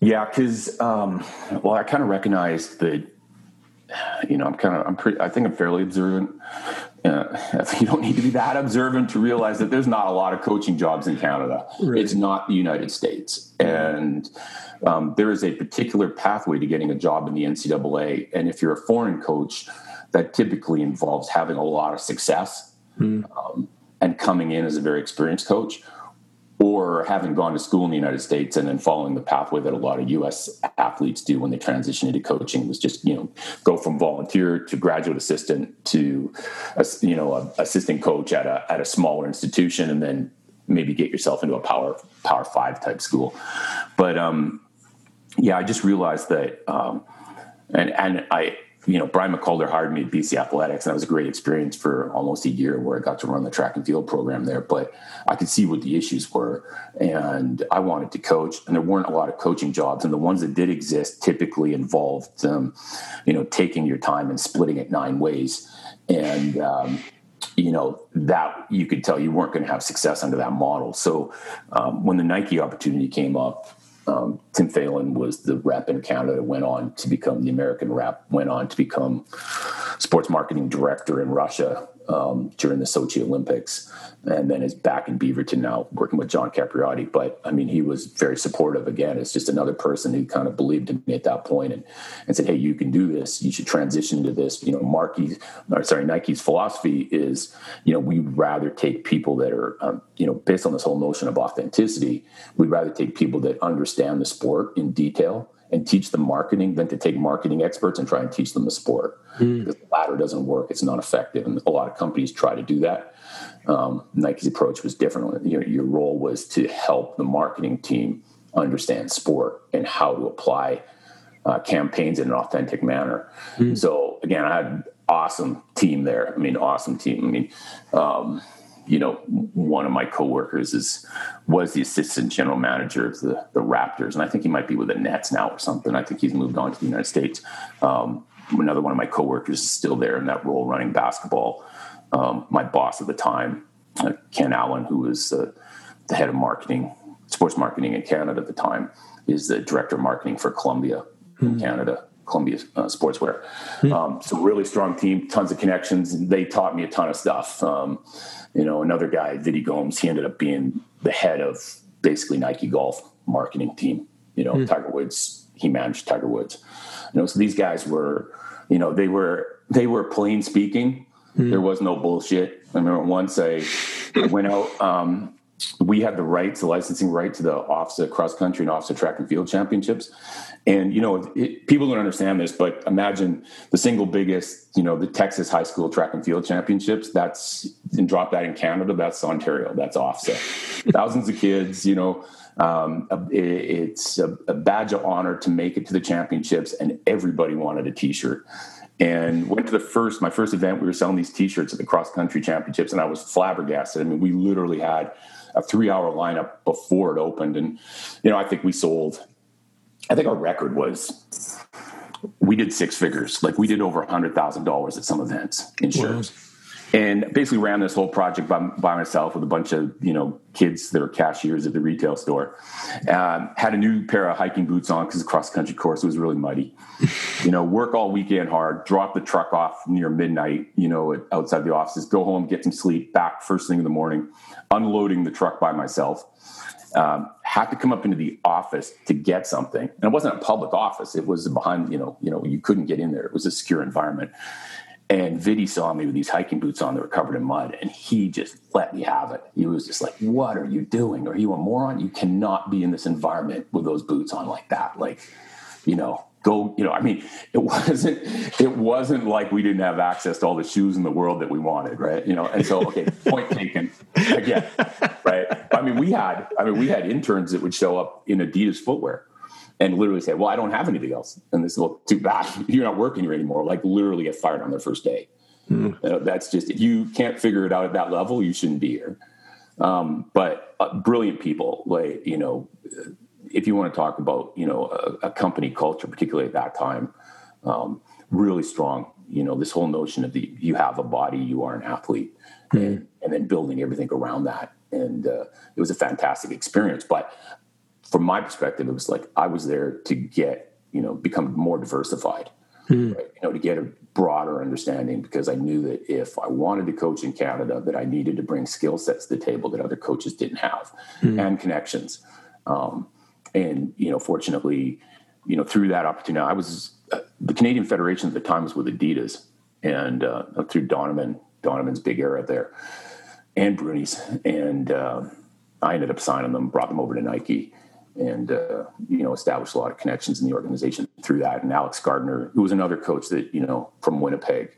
yeah because um, well i kind of recognized that you know i'm kind of i'm pretty i think i'm fairly observant uh, you don't need to be that observant to realize that there's not a lot of coaching jobs in canada right. it's not the united states and um, there is a particular pathway to getting a job in the NCAA. And if you're a foreign coach, that typically involves having a lot of success mm. um, and coming in as a very experienced coach, or having gone to school in the United States and then following the pathway that a lot of U.S. athletes do when they transition into coaching was just you know go from volunteer to graduate assistant to you know a assistant coach at a at a smaller institution and then maybe get yourself into a power power five type school. But um, yeah, I just realized that, um, and and I, you know, Brian McCulder hired me at BC Athletics, and that was a great experience for almost a year where I got to run the track and field program there. But I could see what the issues were, and I wanted to coach, and there weren't a lot of coaching jobs, and the ones that did exist typically involved, um, you know, taking your time and splitting it nine ways, and um, you know that you could tell you weren't going to have success under that model. So um, when the Nike opportunity came up, um, Tim Phelan was the rep in Canada, went on to become the American rep, went on to become sports marketing director in Russia um, during the Sochi Olympics, and then is back in Beaverton now working with John Capriati. But I mean, he was very supportive. Again, it's just another person who kind of believed in me at that point and, and said, "Hey, you can do this. You should transition to this." You know, Marky's, or sorry, Nike's philosophy is, you know, we'd rather take people that are, um, you know, based on this whole notion of authenticity, we'd rather take people that understand the sport in detail and teach them marketing than to take marketing experts and try and teach them the sport. Mm. Because the latter doesn't work; it's not effective, and a lot of companies try to do that. Um, Nike's approach was different. Your, your role was to help the marketing team understand sport and how to apply uh, campaigns in an authentic manner. Mm. So again, I had awesome team there. I mean, awesome team. I mean. Um, you know, one of my coworkers is was the assistant general manager of the, the Raptors, and I think he might be with the Nets now or something. I think he's moved on to the United States. Um, another one of my coworkers is still there in that role, running basketball. Um, my boss at the time, uh, Ken Allen, who was uh, the head of marketing, sports marketing in Canada at the time, is the director of marketing for Columbia mm-hmm. in. Canada. Columbia uh, Sportswear. Mm-hmm. Um, so really strong team, tons of connections. They taught me a ton of stuff. Um, you know, another guy, Vidi Gomes, he ended up being the head of basically Nike Golf marketing team. You know, mm. Tiger Woods, he managed Tiger Woods. You know, so these guys were, you know, they were they were plain speaking. Mm. There was no bullshit. I remember once I, I went out. Um, we had the rights, the licensing right to the OFSAA cross country and OFSAA track and field championships. And you know, it, people don't understand this, but imagine the single biggest, you know, the Texas high school track and field championships. That's and drop that in Canada. That's Ontario. That's OFSAA. Thousands of kids. You know, um, it, it's a, a badge of honor to make it to the championships, and everybody wanted a T-shirt and went to the first my first event we were selling these t-shirts at the cross country championships and i was flabbergasted i mean we literally had a three hour lineup before it opened and you know i think we sold I think our record was we did six figures. Like we did over a hundred thousand dollars at some events in. Wow. And basically ran this whole project by, by, myself with a bunch of you know kids that are cashiers at the retail store. Um, had a new pair of hiking boots on because the cross country course was really muddy. you know, work all weekend hard. Drop the truck off near midnight. You know, outside the offices. Go home, get some sleep. Back first thing in the morning. Unloading the truck by myself um, had to come up into the office to get something. And it wasn't a public office. It was behind, you know, you know, you couldn't get in there. It was a secure environment. And Vidi saw me with these hiking boots on that were covered in mud, and he just let me have it. He was just like, "What are you doing? Are you a moron? You cannot be in this environment with those boots on like that." Like, you know, go you know i mean it wasn't it wasn't like we didn't have access to all the shoes in the world that we wanted right? You know and so okay point taken again right? I mean we had i mean we had interns that would show up in adidas footwear and literally say well i don't have anything else. And this is well too bad. You're not working here anymore. Like literally get fired on their first day. Mm. you know, that's just if you can't figure it out at that level you shouldn't be here. Um, but uh, brilliant people like you know if you want to talk about you know a, a company culture, particularly at that time, um, really strong. You know this whole notion of the you have a body, you are an athlete, mm-hmm. and, and, then building everything around that. And uh, it was a fantastic experience. But from my perspective, it was like I was there to get you know become more diversified. Mm-hmm. Right? You know, to get a broader understanding because I knew that if I wanted to coach in Canada, that I needed to bring skill sets to the table that other coaches didn't have mm-hmm. and connections. Um, and you know, fortunately, you know, through that opportunity, I was uh, the Canadian Federation at the time was with Adidas, and uh, through Donovan, Donovan's big era there, and Bruni's, and uh, I ended up signing them, brought them over to Nike, and uh, you know, established a lot of connections in the organization through that. And Alex Gardiner, who was another coach that you know from Winnipeg,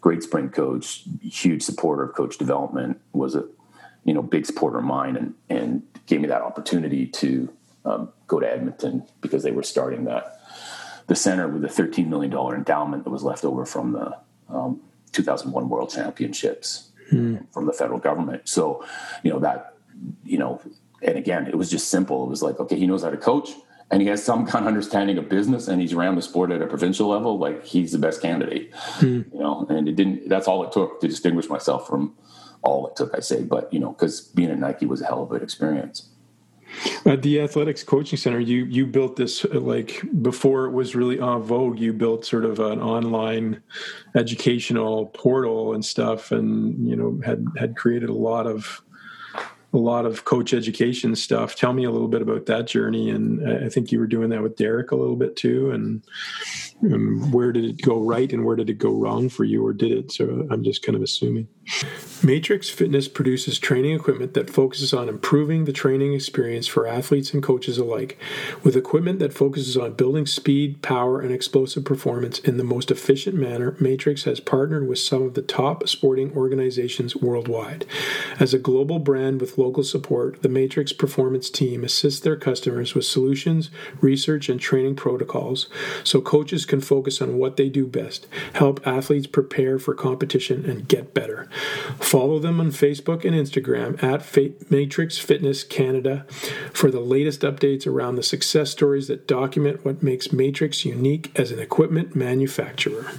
great sprint coach, huge supporter of coach development, was a you know big supporter of mine, and and gave me that opportunity to um, go to Edmonton because they were starting that the center with a $13 million endowment that was left over from the um, 2001 World Championships hmm. from the federal government. So, you know, that, you know, and again, it was just simple. It was like, okay, he knows how to coach and he has some kind of understanding of business and he's around the sport at a provincial level. Like he's the best candidate, hmm. you know, and it didn't, that's all it took to distinguish myself from all it took, I say. But, you know, because being at Nike was a hell of an experience. At the athletics coaching center, you you built this uh, like before it was really en vogue. You built sort of an online educational portal and stuff, and you know had had created a lot of a lot of coach education stuff. Tell me a little bit about that journey, and I think you were doing that with Derek a little bit too. And and where did it go right and where did it go wrong for you or did it? So i'm just kind of assuming. Matrix fitness produces training equipment that focuses on improving the training experience for athletes and coaches alike with equipment that focuses on building speed power and explosive performance in the most efficient manner. Matrix has partnered with some of the top sporting organizations worldwide. As a global brand with local support the matrix performance team assists their customers with solutions research and training protocols so coaches can focus on what they do best help athletes prepare for competition and get better. Follow them on Facebook and Instagram at Matrix Fitness Canada for the latest updates around the success stories that document what makes Matrix unique as an equipment manufacturer.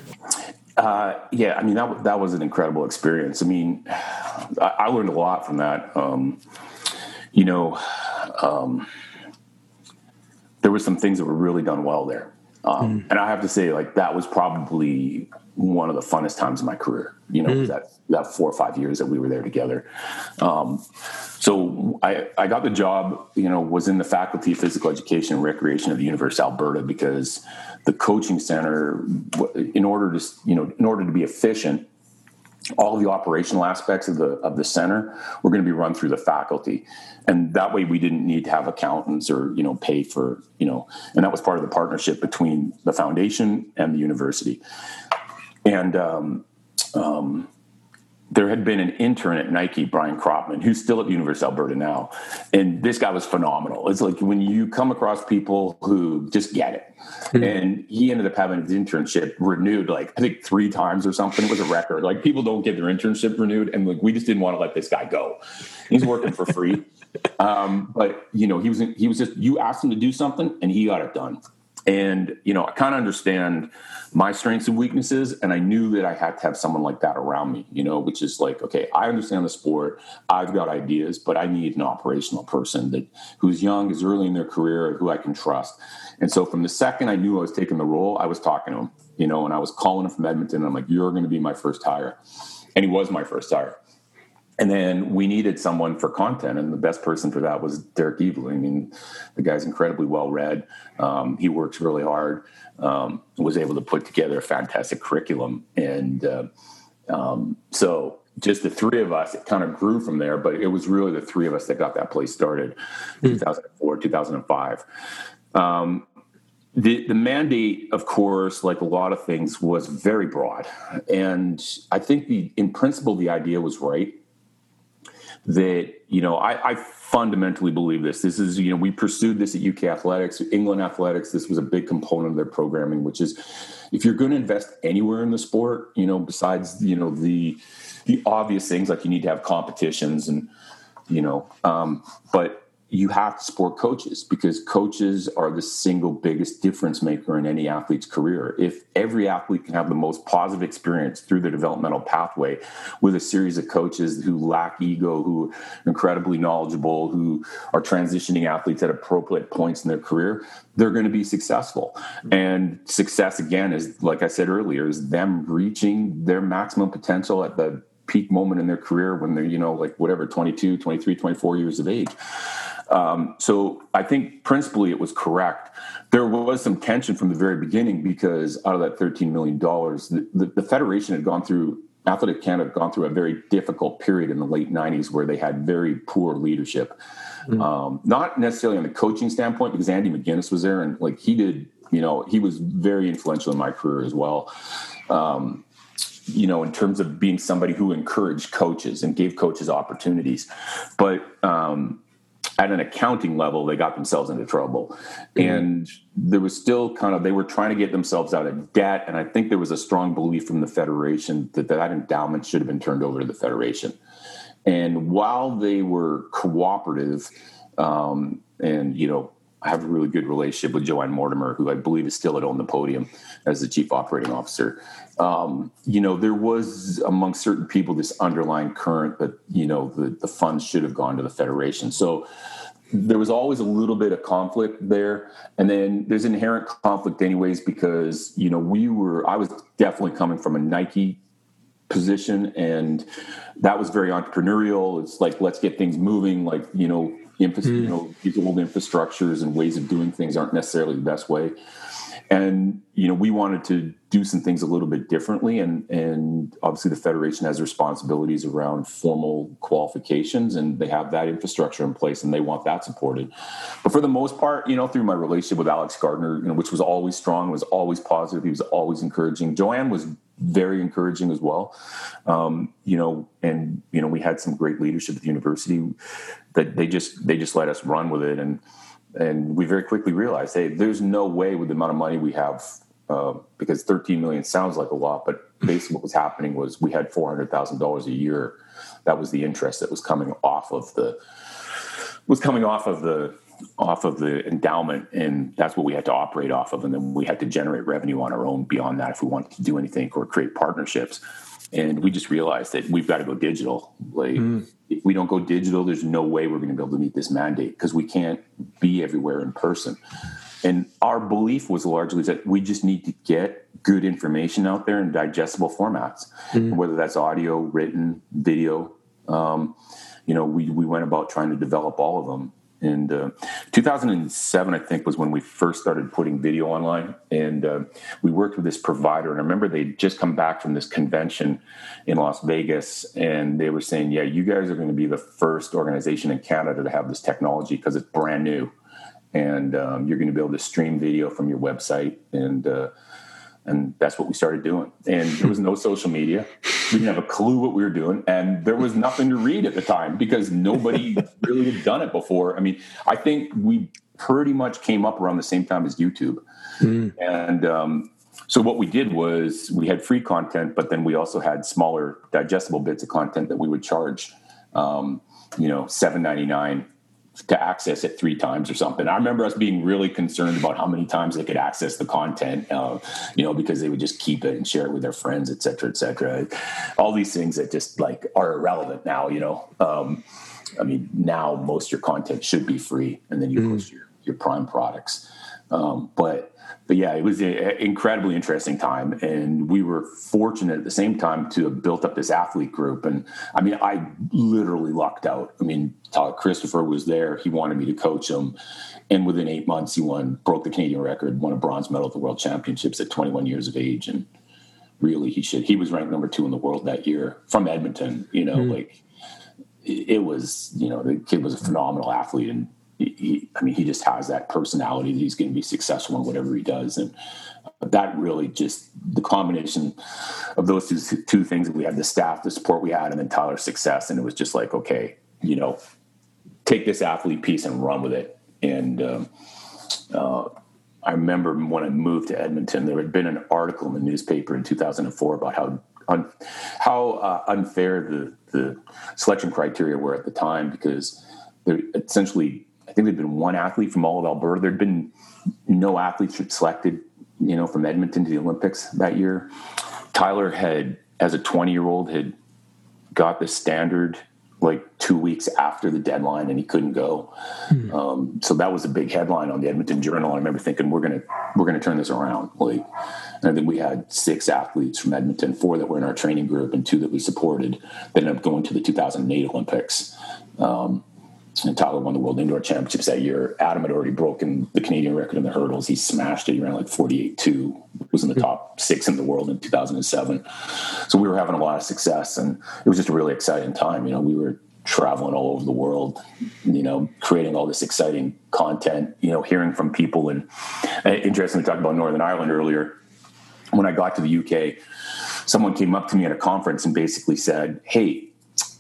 Uh, yeah, I mean that that was an incredible experience. I mean, I, I learned a lot from that. Um, you know, um, there were some things that were really done well there. Um, mm. And I have to say, like that was probably one of the funnest times of my career. You know, mm. that that four or five years that we were there together. Um, so I, I got the job. You know, was in the faculty of physical education and recreation of the University of Alberta because the coaching center, in order to you know, in order to be efficient, all of the operational aspects of the of the center were going to be run through the faculty. And that way we didn't need to have accountants or you know pay for you know and that was part of the partnership between the foundation and the university. And um, um, there had been an intern at Nike, Brian Kropman, who's still at University of Alberta now. And this guy was phenomenal. It's like when you come across people who just get it. Mm-hmm. And he ended up having his internship renewed like I think three times or something. It was a record. Like people don't get their internship renewed. And like we just didn't want to let this guy go. He's working for free. um, but you know, he was he was just you asked him to do something and he got it done. And, you know, I kind of understand my strengths and weaknesses. And I knew that I had to have someone like that around me, you know, which is like, okay, I understand the sport. I've got ideas, but I need an operational person that who's young, is early in their career, who I can trust. And so from the second I knew I was taking the role, I was talking to him, you know, and I was calling him from Edmonton. I'm like, you're going to be my first hire. And he was my first hire. And then we needed someone for content, and the best person for that was Derek Evely. I mean, the guy's incredibly well read. Um, he works really hard. Um, was able to put together a fantastic curriculum, and uh, um, so just the three of us, it kind of grew from there. But it was really the three of us that got that place started, mm. 2004, 2005. Um, the, the mandate, of course, like a lot of things, was very broad, and I think the in principle the idea was right that you know I, I, fundamentally believe this. This is you know we pursued this at uk athletics england athletics. This was a big component of their programming which is if you're going to invest anywhere in the sport you know besides you know the the obvious things like you need to have competitions and you know um, but you have to support coaches because coaches are the single biggest difference maker in any athlete's career. If every athlete can have the most positive experience through the developmental pathway with a series of coaches who lack ego, who are incredibly knowledgeable, who are transitioning athletes at appropriate points in their career, they're going to be successful. And success, again, is like I said earlier, is them reaching their maximum potential at the peak moment in their career when they're, you know, like whatever, 22, 23, 24 years of age. Um, so I think principally it was correct. There was some tension from the very beginning because out of that $13 million, the, the, the Federation had gone through, Athletic Canada had gone through a very difficult period in the late 90s where they had very poor leadership. Mm-hmm. Um, not necessarily on the coaching standpoint because Andy McGuinness was there and like he did, you know, he was very influential in my career as well. Um, you know, in terms of being somebody who encouraged coaches and gave coaches opportunities. But um, at an accounting level, they got themselves into trouble. Mm-hmm. And there was still kind of, they were trying to get themselves out of debt. And I think there was a strong belief from the Federation that that endowment should have been turned over to the Federation. And while they were cooperative, um, and, you know, I have a really good relationship with Joanne Mortimer, who I believe is still at Own the Podium as the chief operating officer. Um, you know, there was among certain people this underlying current that, you know, the, the funds should have gone to the Federation. So there was always a little bit of conflict there. And then there's inherent conflict, anyways, because, you know, we were, I was definitely coming from a Nike position and that was very entrepreneurial. It's like, let's get things moving. Like, you know, infra- mm. you know these old infrastructures and ways of doing things aren't necessarily the best way. And you know we wanted to do some things a little bit differently and and obviously the federation has responsibilities around formal qualifications and they have that infrastructure in place and they want that supported. But for the most part you know through my relationship with alex gardiner you know which was always strong was always positive he was always encouraging. Joanne was very encouraging as well um, you know and you know we had some great leadership at the university that they just they just let us run with it and and we very quickly realized, hey, there's no way with the amount of money we have, uh, because 13 million sounds like a lot, but basically what was happening was we had $400,000 a year. That was the interest that was coming off of the was coming off of the off of the endowment and that's what we had to operate off of and then we had to generate revenue on our own beyond that if we wanted to do anything or create partnerships. And we just realized that we've got to go digital. Like mm. if we don't go digital there's no way we're going to be able to meet this mandate because we can't be everywhere in person. And our belief was largely that we just need to get good information out there in digestible formats mm. whether that's audio written video. Um, you know we, we went about trying to develop all of them And uh, 2007, I think, was when we first started putting video online. And uh, we worked with this provider. And I remember they'd just come back from this convention in Las Vegas. And they were saying, Yeah, you guys are going to be the first organization in Canada to have this technology because it's brand new. And um, you're going to be able to stream video from your website. And uh, and that's what we started doing. And there was no social media. We didn't have a clue what we were doing. And there was nothing to read at the time because nobody really had done it before. I mean, I think we pretty much came up around the same time as YouTube. Mm. And um, so what we did was we had free content, but then we also had smaller digestible bits of content that we would charge, um, you know, seven ninety nine to access it three times or something. I remember us being really concerned about how many times they could access the content, uh, you know, because they would just keep it and share it with their friends, et cetera, et cetera. All these things that just like are irrelevant now, you know. Um, I mean, now most of your content should be free, and then you mm. post your your prime products. Um, but but yeah, it was an incredibly interesting time, and we were fortunate at the same time to have built up this athlete group. And I mean, I literally lucked out. I mean, Todd Christopher was there; he wanted me to coach him, and within eight months, he won, broke the Canadian record, won a bronze medal at the World Championships at 21 years of age, and really, he should. He was ranked number two in the world that year from Edmonton. You know, mm. like it was. You know, the kid was a phenomenal athlete, and he, I mean, he just has that personality that he's going to be successful in whatever he does. And that really just the combination of those two, two things that we had the staff, the support we had, and then Tyler's success. And it was just like, okay, you know, take this athlete piece and run with it. And um, uh, I remember when I moved to Edmonton, there had been an article in the newspaper in 2004 about how how uh, unfair the, the selection criteria were at the time because they're essentially I think there'd been one athlete from all of Alberta. There'd been no athletes selected, you know, from Edmonton to the Olympics that year. Tyler had, as a 20 year old, had got the standard like two weeks after the deadline and he couldn't go. Hmm. Um, so that was a big headline on the Edmonton Journal. I remember thinking we're gonna we're gonna turn this around. Like, and I think we had six athletes from Edmonton, four that were in our training group and two that we supported. That ended up going to the 2008 Olympics. Um, Tyler won the World Indoor Championships that year. Adam had already broken the Canadian record in the hurdles. He smashed it. He ran like 48.2, was in the top six in the world in 2007. So we were having a lot of success, and it was just a really exciting time. You know, we were traveling all over the world, you know, creating all this exciting content, you know, hearing from people. And uh, interesting, we talked about Northern Ireland earlier. When I got to the UK, someone came up to me at a conference and basically said, Hey,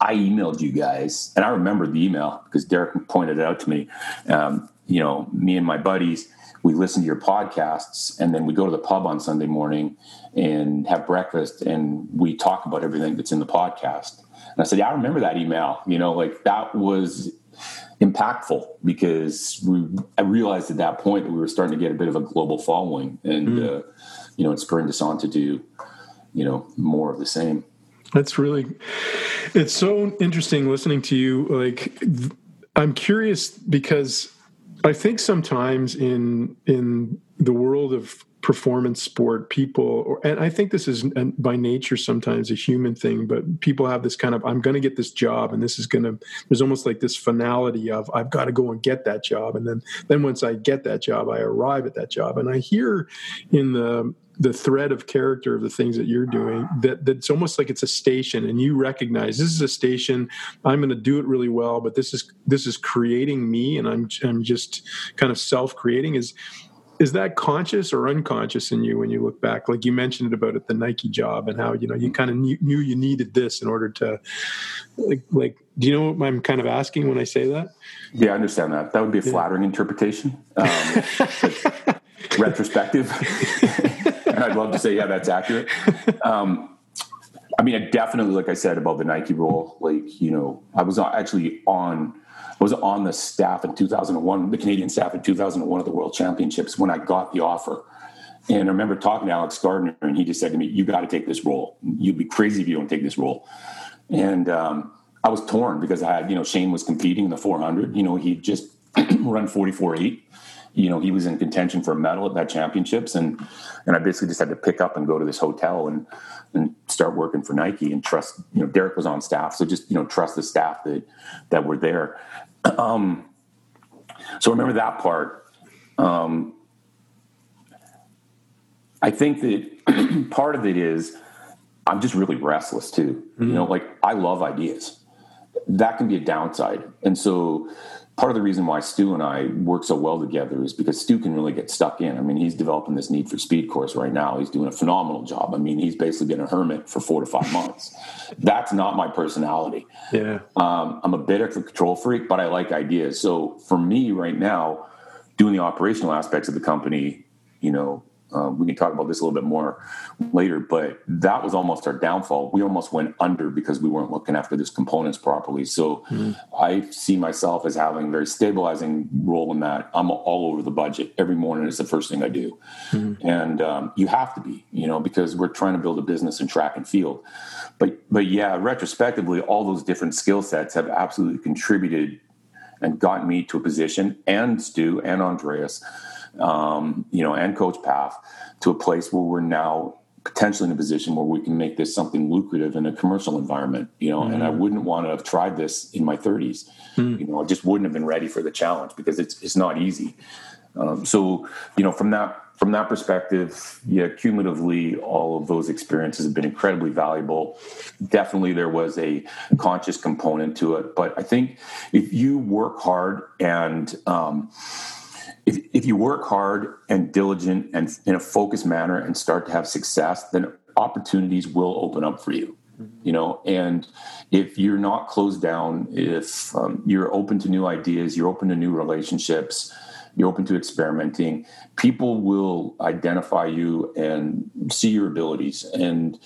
I emailed you guys, and I remember the email because Derek pointed it out to me. Um, you know, me and my buddies, we listen to your podcasts, and then we go to the pub on Sunday morning and have breakfast, and we talk about everything that's in the podcast. And I said, "Yeah, I remember that email. You know, like that was impactful because we I realized at that point that we were starting to get a bit of a global following, and mm. uh, you know, it spurred us on to do you know more of the same." That's really, it's so interesting listening to you. Like, I'm curious because I think sometimes in in the world of performance sport, people, and I think this is by nature sometimes a human thing, but people have this kind of I'm going to get this job, and this is going to. There's almost like this finality of I've got to go and get that job, and then then once I get that job, I arrive at that job, and I hear in the the thread of character of the things that you're doing that that's almost like it's a station and you recognize this is a station i'm going to do it really well but this is this is creating me and i'm i'm just kind of self creating is is that conscious or unconscious in you when you look back? Like you mentioned about it the nike job and how you know you kind of knew, knew you needed this in order to like like do you know what i'm kind of asking when i say that? Yeah i understand that. That would be a flattering yeah. interpretation um, retrospective I'd love to say, yeah, that's accurate. Um, I mean, I definitely, like I said about the Nike role, like, you know, I was actually on, I was on the staff in 2001, the Canadian staff in 2001 of the World Championships when I got the offer. And I remember talking to Alex Gardiner, and he just said to me, "You got to take this role. You'd be crazy if you don't take this role." And um, I was torn because I had, you know, Shane was competing in the 400. You know, he just run 44.8 you know he was in contention for a medal at that championships and and I basically just had to pick up and go to this hotel and and start working for Nike and trust you know Derek was on staff so just you know trust the staff that that were there um So remember that part. Um, I think that part of it is I'm just really restless too. Mm-hmm. You know, like I love ideas. That can be a downside. And so part of the reason why Stu and I work so well together is because Stu can really get stuck in. I mean, he's developing this need for speed course right now. He's doing a phenomenal job. I mean, he's basically been a hermit for four to five months. That's not my personality. Yeah. Um, I'm a bit of a control freak, but I like ideas. So for me right now, doing the operational aspects of the company, you know, um, we can talk about this a little bit more later, but that was almost our downfall. We almost went under because we weren't looking after these components properly. So mm. I see myself as having a very stabilizing role in that. I'm all over the budget every morning. It's the first thing I do, mm. and um, you have to be, you know, because we're trying to build a business in track and field. But but yeah, retrospectively, all those different skill sets have absolutely contributed and gotten me to a position, and Stu and Andreas um, you know, and Coach Path to a place where we're now potentially in a position where we can make this something lucrative in a commercial environment, you know, mm-hmm. and I mm-hmm. wouldn't want to have tried this in my 30s. Mm. You know, I just wouldn't have been ready for the challenge because it's it's not easy. Um, so, you know, from that from that perspective, yeah, cumulatively, all of those experiences have been incredibly valuable. Definitely, there was a conscious component to it, but I think if you work hard and um, if, if you work hard and diligent and in a focused manner and start to have success, then opportunities will open up for you. You know, and if you're not closed down, if um, you're open to new ideas, you're open to new relationships, you're open to experimenting, people will identify you and see your abilities. And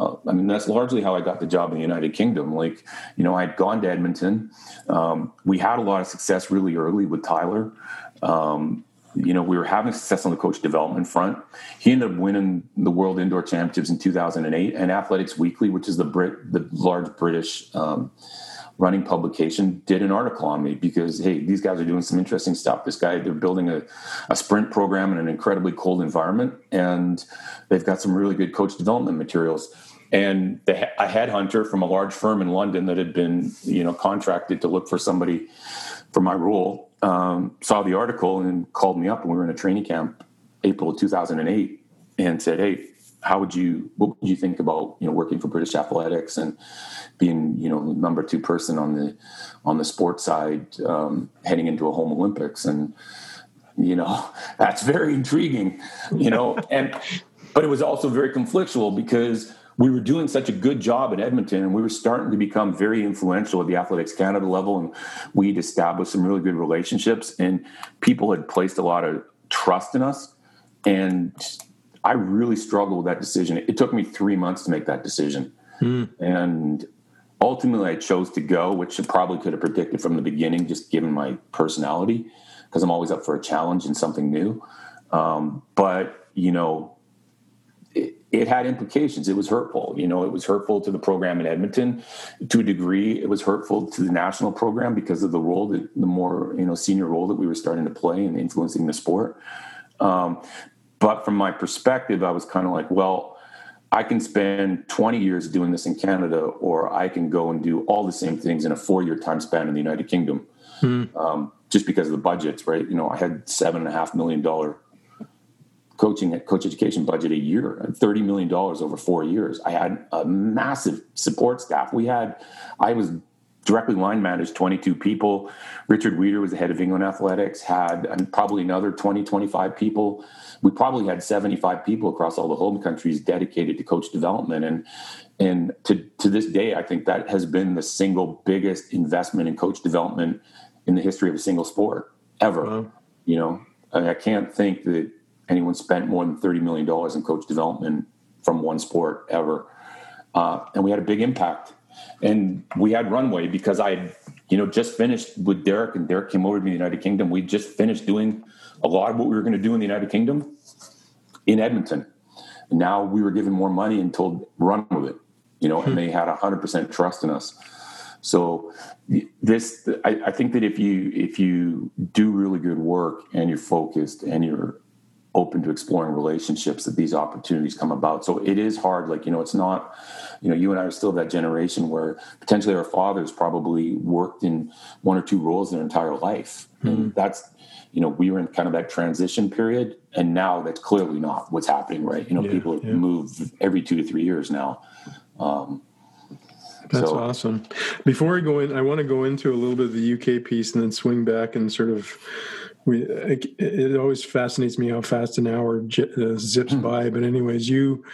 uh, I mean, that's largely how I got the job in the United Kingdom. Like, you know, I had gone to Edmonton. Um, we had a lot of success really early with Tyler. Um, you know, we were having success on the coach development front. He ended up winning the World Indoor Championships in 2008, and Athletics Weekly, which is the Brit, the large British um, running publication, did an article on me because hey, these guys are doing some interesting stuff. This guy, they're building a, a sprint program in an incredibly cold environment, and they've got some really good coach development materials. And the, a headhunter from a large firm in London that had been, you know, contracted to look for somebody for my role um, saw the article and called me up, we were in a training camp, April of 2008, and said, "Hey, how would you? What would you think about you know working for British Athletics and being you know number two person on the on the sports side, um, heading into a home Olympics?" And you know that's very intriguing, you know, and but it was also very conflictual because we were doing such a good job at Edmonton and we were starting to become very influential at the Athletics Canada level. And we'd established some really good relationships and people had placed a lot of trust in us. And I really struggled with that decision. It took me three months to make that decision. Mm. And ultimately, I chose to go, which I probably could have predicted from the beginning, just given my personality, because I'm always up for a challenge and something new. Um, but, you know, it had implications. It was hurtful. You know, it was hurtful to the program in Edmonton. To a degree, it was hurtful to the national program because of the role that the more you know senior role that we were starting to play in influencing the sport. Um, but from my perspective, I was kind of like, well, I can spend 20 years doing this in Canada, or I can go and do all the same things in a four-year time span in the United Kingdom. Hmm. Um, just because of the budgets, right? You know, I had seven and a half million dollar coaching at coach education budget a year, $30 million over four years. I had a massive support staff. We had, I was directly line managed 22 people. Richard Weeder was the head of England athletics, had probably another 20, 25 people. We probably had 75 people across all the home countries dedicated to coach development. And, and to, to this day, I think that has been the single biggest investment in coach development in the history of a single sport ever. Wow. You know, I, I can't think that anyone spent more than $30 million in coach development from one sport ever. Uh, and we had a big impact. And we had runway because I you know, just finished with Derek and Derek came over to the United Kingdom. We just finished doing a lot of what we were going to do in the United Kingdom in Edmonton. And now we were given more money and told run with it, you know, and hmm. they had hundred percent trust in us. So this, I, I think that if you, if you do really good work and you're focused and you're open to exploring relationships that these opportunities come about. So it is hard. Like, you know, it's not, you know, you and I are still that generation where potentially our fathers probably worked in one or two roles their entire life. Mm-hmm. And that's, you know, we were in kind of that transition period. And now that's clearly not what's happening, right? You know, yeah, people yeah. move every two to three years now. Um, that's so. awesome. Before I go in, I want to go into a little bit of the UK piece and then swing back and sort of we it, it always fascinates me how fast an hour j- uh, zips mm. by. But anyways, you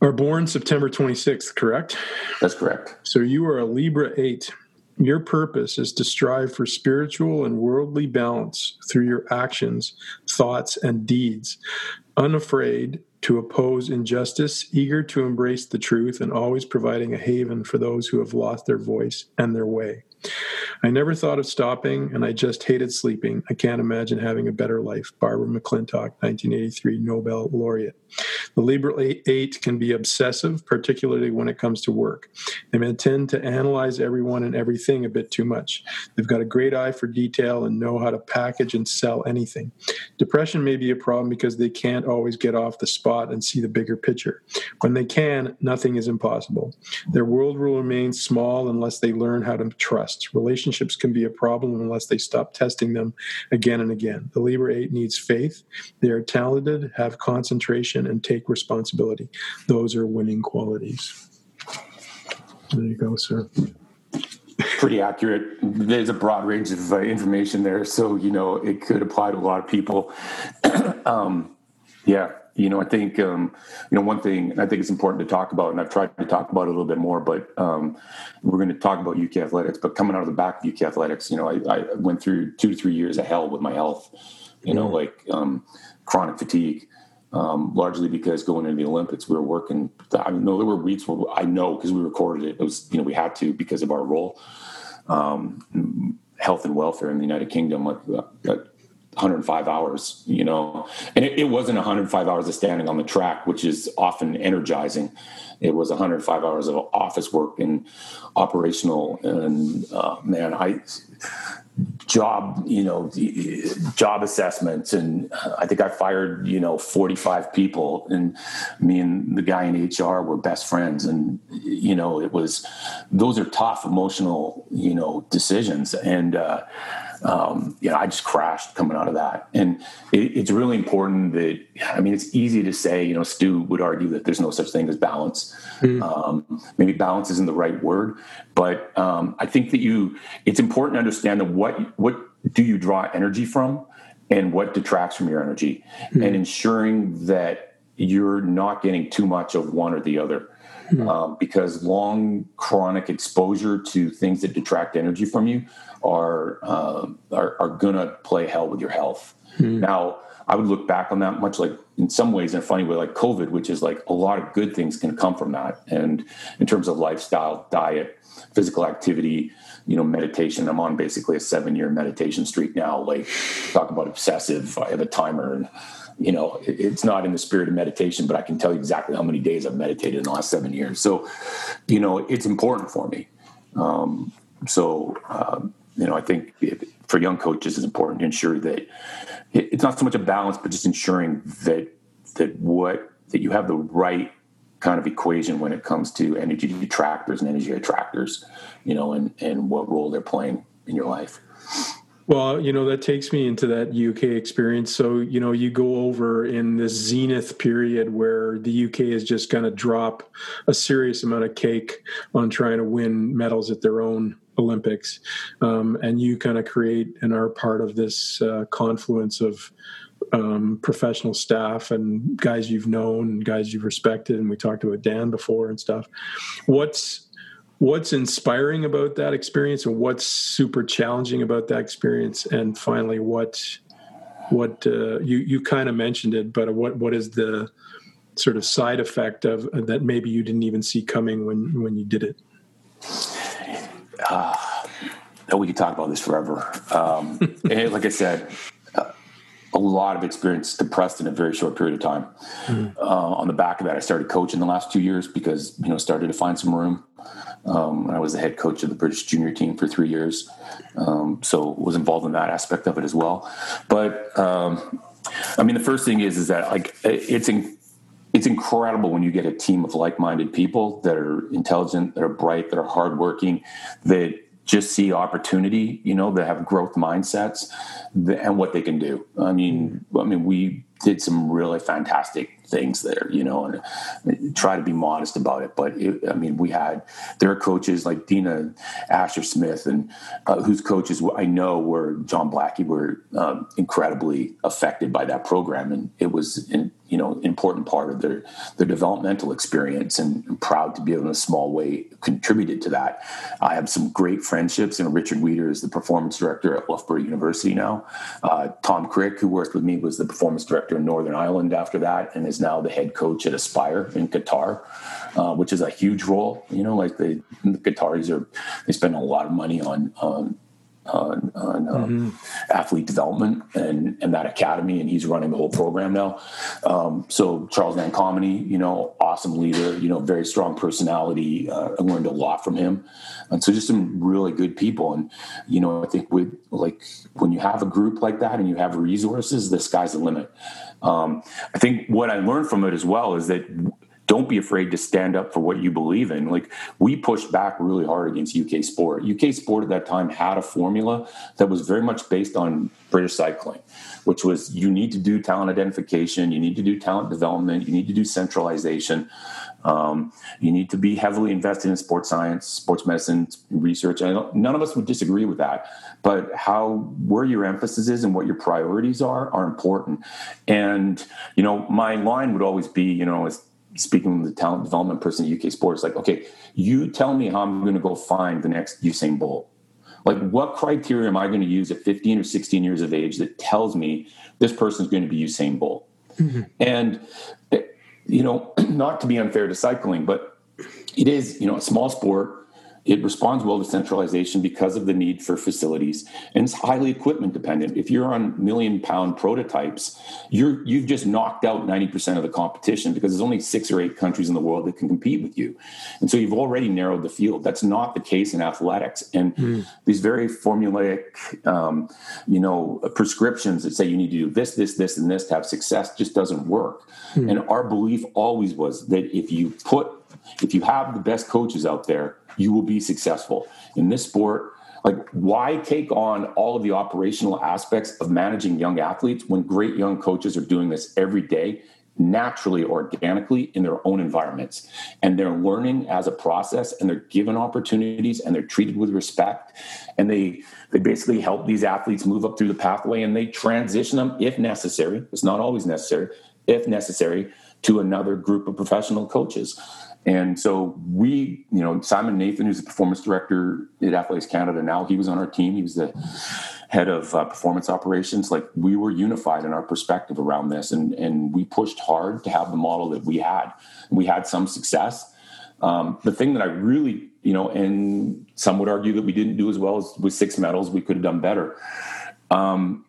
are born September 26th, correct? That's correct. So you are a Libra 8. Your purpose is to strive for spiritual and worldly balance through your actions, thoughts, and deeds, unafraid to oppose injustice, eager to embrace the truth, and always providing a haven for those who have lost their voice and their way. I never thought of stopping, and I just hated sleeping. I can't imagine having a better life. Barbara McClintock, 1983 Nobel laureate. The Libra 8 can be obsessive, particularly when it comes to work. They may tend to analyze everyone and everything a bit too much. They've got a great eye for detail and know how to package and sell anything. Depression may be a problem because they can't always get off the spot and see the bigger picture. When they can, nothing is impossible. Their world will remain small unless they learn how to trust. Relationships can be a problem unless they stop testing them again and again. The Libra 8 needs faith. They are talented, have concentration, and take responsibility. Those are winning qualities. There you go, sir. Pretty accurate. There's a broad range of uh, information there, so you know it could apply to a lot of people. um, yeah, you know, I think um, you know one thing I think it's important to talk about, and I've tried to talk about it a little bit more, but um, we're going to talk about UK athletics. But coming out of the back of UK athletics, you know, I, I went through two to three years of hell with my health. You know, mm-hmm. like um, chronic fatigue, um, largely because going into the Olympics, we were working. I know there were weeks where I know because we recorded it. It was you know we had to because of our role, um, health and welfare in the United Kingdom. Like, uh, 105 hours, you know, and it, it, wasn't 105 hours of standing on the track, which is often energizing. It was 105 hours of office work and operational. And uh, man, I job, you know, job assessments. And I think I fired, you know, 45 people and me and the guy in HR were best friends. And, you know, it was, those are tough emotional, you know, decisions. And, uh, um, you know, I just crashed coming out of that. And it, it's really important that, I mean, it's easy to say, you know, Stu would argue that there's no such thing as balance. Mm. Um, maybe balance isn't the right word, but um, I think that you, it's important to understand that what, what do you draw energy from and what detracts from your energy mm. and ensuring that you're not getting too much of one or the other. Mm. Um, because long chronic exposure to things that detract energy from you are uh, are, are to play hell with your health. Mm. Now, I would look back on that much like in some ways in a funny way, like COVID, which is like a lot of good things can come from that. And in terms of lifestyle, diet, physical activity, you know, meditation. I'm on basically a seven year meditation streak now. Like talk about obsessive. I have a timer and you know, it's not in the spirit of meditation, but I can tell you exactly how many days I've meditated in the last seven years. So, you know, it's important for me. Um, so, um, you know, I think for young coaches, it's important to ensure that it's not so much a balance, but just ensuring that that what that you have the right kind of equation when it comes to energy detractors and energy attractors, you know, and and what role they're playing in your life. Well, you know, that takes me into that UK experience. So, you know, you go over in this zenith period where the UK is just going to drop a serious amount of cake on trying to win medals at their own Olympics. Um, and you kind of create and are part of this uh, confluence of um, professional staff and guys you've known guys you've respected. And we talked about Dan before and stuff. What's what's inspiring about that experience and what's super challenging about that experience and finally what what uh, you you kind of mentioned it but what what is the sort of side effect of that maybe you didn't even see coming when when you did it uh, we could talk about this forever um, and like i said a lot of experience depressed in a very short period of time. Mm. Uh, on the back of that, I started coaching the last two years because you know started to find some room. Um, I was the head coach of the British junior team for three years, um, so was involved in that aspect of it as well. But um, I mean, the first thing is is that like it's in, it's incredible when you get a team of like-minded people that are intelligent, that are bright, that are hardworking, that just see opportunity. You know, that have growth mindsets, and what they can do. I mean, I mean, we did some really fantastic things there, you know, and try to be modest about it. But it, I mean, we had there are coaches like Dina Asher Smith, and uh, whose coaches I know were John Blackie were um, incredibly affected by that program, and it was you know important part of their their developmental experience, and I'm proud to be able in a small way contributed to that. I have some great friendships, and Richard Weeder is the performance director at Loughborough University now. Uh, Tom Crick, who worked with me, was the performance director in Northern Ireland after that, and is now the head coach at Aspire in Qatar, uh, which is a huge role. You know, like the, the Qataris are they spend a lot of money on. on on, on um, mm-hmm. athlete development and, and that academy, and he's running the whole program now. Um, so Charles van Commenee, you know, awesome leader, you know, very strong personality. Uh, I learned a lot from him, and so just some really good people. And you know, I think with like when you have a group like that and you have resources, the sky's the limit. Um, I think what I learned from it as well is that don't be afraid to stand up for what you believe in. Like we pushed back really hard against UK Sport. UK Sport at that time had a formula that was very much based on British cycling, which was you need to do talent identification, you need to do talent development, you need to do centralization. Um, you need to be heavily invested in sports science, sports medicine research. none of us would disagree with that, but how where your emphasis is and what your priorities are are important. And you know, my line would always be, you know, as speaking with the talent development person at UK Sports, like, okay, you tell me how I'm going to go find the next Usain Bolt. Like, what criteria am I going to use at 15 or 16 years of age that tells me this person's going to be Usain Bolt? Mm-hmm. And you know, not to be unfair to cycling, but it is, you know, a small sport. It responds well to centralization because of the need for facilities, and it's highly equipment dependent. If you're on million pound prototypes, you're you've just knocked out ninety percent of the competition because there's only six or eight countries in the world that can compete with you, and so you've already narrowed the field. That's not the case in athletics, and mm. these very formulaic, um, you know, prescriptions that say you need to do this, this, this, and this to have success just doesn't work. Mm. And our belief always was that if you put if you have the best coaches out there, you will be successful. In this sport, like why take on all of the operational aspects of managing young athletes when great young coaches are doing this every day naturally organically in their own environments and they're learning as a process and they're given opportunities and they're treated with respect and they they basically help these athletes move up through the pathway and they transition them if necessary it's not always necessary if necessary to another group of professional coaches and so we, you know, Simon Nathan, who's the performance director at Athletics Canada now, he was on our team. He was the head of uh, performance operations. Like we were unified in our perspective around this, and and we pushed hard to have the model that we had. We had some success. Um, the thing that I really, you know, and some would argue that we didn't do as well as with six medals. We could have done better. Um,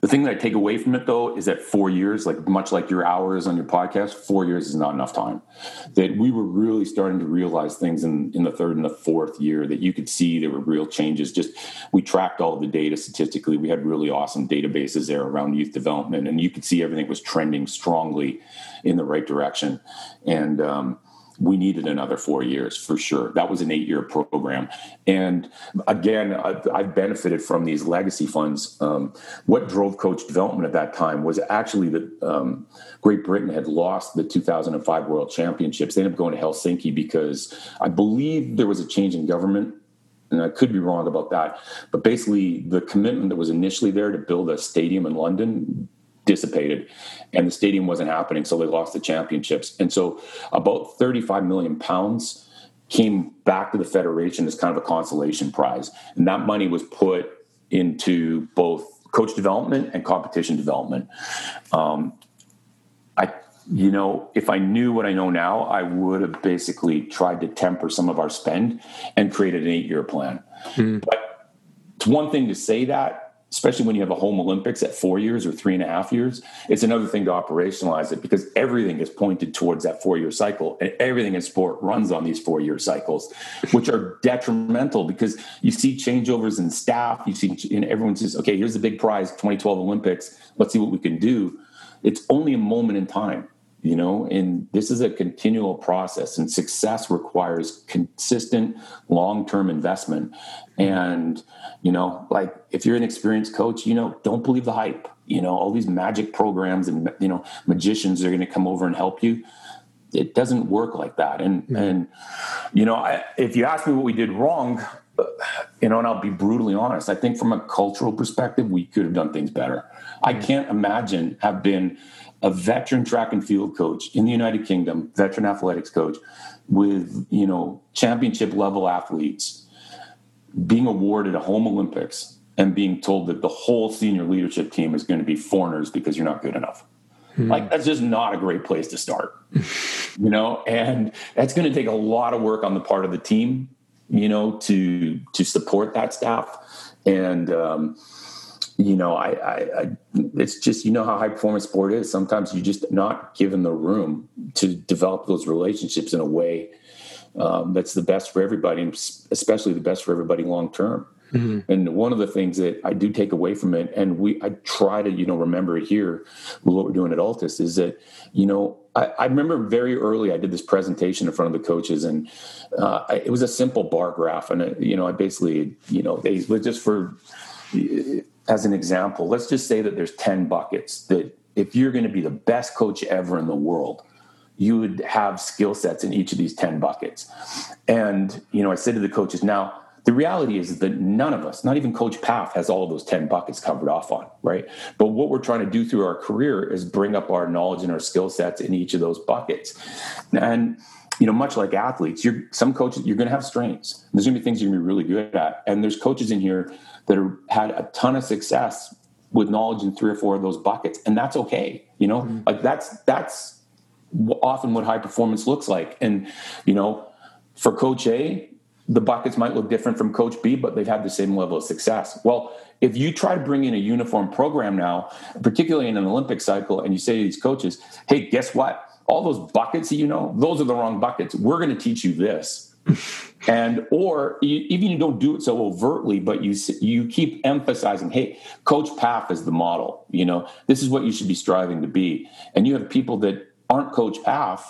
the thing that I take away from it though is that four years, like much like your hours on your podcast, four years is not enough time. That we were really starting to realize things in, in the third and the fourth year that you could see there were real changes. Just we tracked all the data statistically. We had really awesome databases there around youth development, and you could see everything was trending strongly in the right direction. And um, we needed another four years for sure. That was an eight year program. And again, I've, I've, benefited from these legacy funds. Um, what drove coach development at that time was actually that um, Great Britain had lost the 2005 World Championships. They ended up going to Helsinki because I believe there was a change in government and I could be wrong about that. But basically, the commitment that was initially there to build a stadium in London dissipated and the stadium wasn't happening so they lost the championships. And so about 35 million pounds came back to the federation as kind of a consolation prize. And that money was put into both coach development and competition development. Um, i you know if i knew what i know now i would have basically tried to temper some of our spend and created an eight year plan. Mm. but it's one thing to say that especially when you have a home Olympics at four years or three and a half years, it's another thing to operationalize it because everything is pointed towards that four year cycle. And everything in sport runs on these four year cycles, which are detrimental because you see changeovers in staff. You see, and everyone says, okay, here's the big prize 2012 Olympics. Let's see what we can do. It's only a moment in time you know and this is a continual process and success requires consistent long-term investment and you know like if you're an experienced coach you know don't believe the hype you know all these magic programs and you know magicians are going to come over and help you it doesn't work like that and mm-hmm. and you know I, if you ask me what we did wrong you know and i'll be brutally honest i think from a cultural perspective we could have done things better mm-hmm. i can't imagine have been a veteran track and field coach in the United Kingdom, veteran athletics coach with, you know, championship level athletes being awarded a home Olympics and being told that the whole senior leadership team is going to be foreigners because you're not good enough. Hmm. Like that's just not a great place to start. you know, and that's going to take a lot of work on the part of the team, you know, to to support that staff and um you know, I, I, I, it's just you know how high performance sport is. Sometimes you're just not given the room to develop those relationships in a way um, that's the best for everybody, and especially the best for everybody long term. Mm-hmm. And one of the things that I do take away from it, and we I try to you know remember it here with what we're doing at Altis, is that you know I, I remember very early I did this presentation in front of the coaches, and uh, I, it was a simple bar graph, and it, you know I basically you know they was just for as an example, let's just say that there's 10 buckets that if you're going to be the best coach ever in the world, you would have skill sets in each of these 10 buckets. And, you know, I said to the coaches, now, the reality is that none of us, not even Coach Pfaff, has all of those 10 buckets covered off on, right? But what we're trying to do through our career is bring up our knowledge and our skill sets in each of those buckets. And, you know, much like athletes, you're some coaches, you're going to have strengths. There's going to be things you're going to be really good at. And there's coaches in here that are, had a ton of success with knowledge in three or four of those buckets, and that's okay. You know, mm-hmm. like that's that's often what high performance looks like. And you know, for Coach A, the buckets might look different from Coach B, but they've had the same level of success. Well, if you try to bring in a uniform program now, particularly in an Olympic cycle, and you say to these coaches, "Hey, guess what? All those buckets that you know, those are the wrong buckets. We're going to teach you this." and or you, even you don't do it so overtly but you you keep emphasizing hey coach pfaff is the model you know? This is what you should be striving to be. And you have people that aren't coach pfaff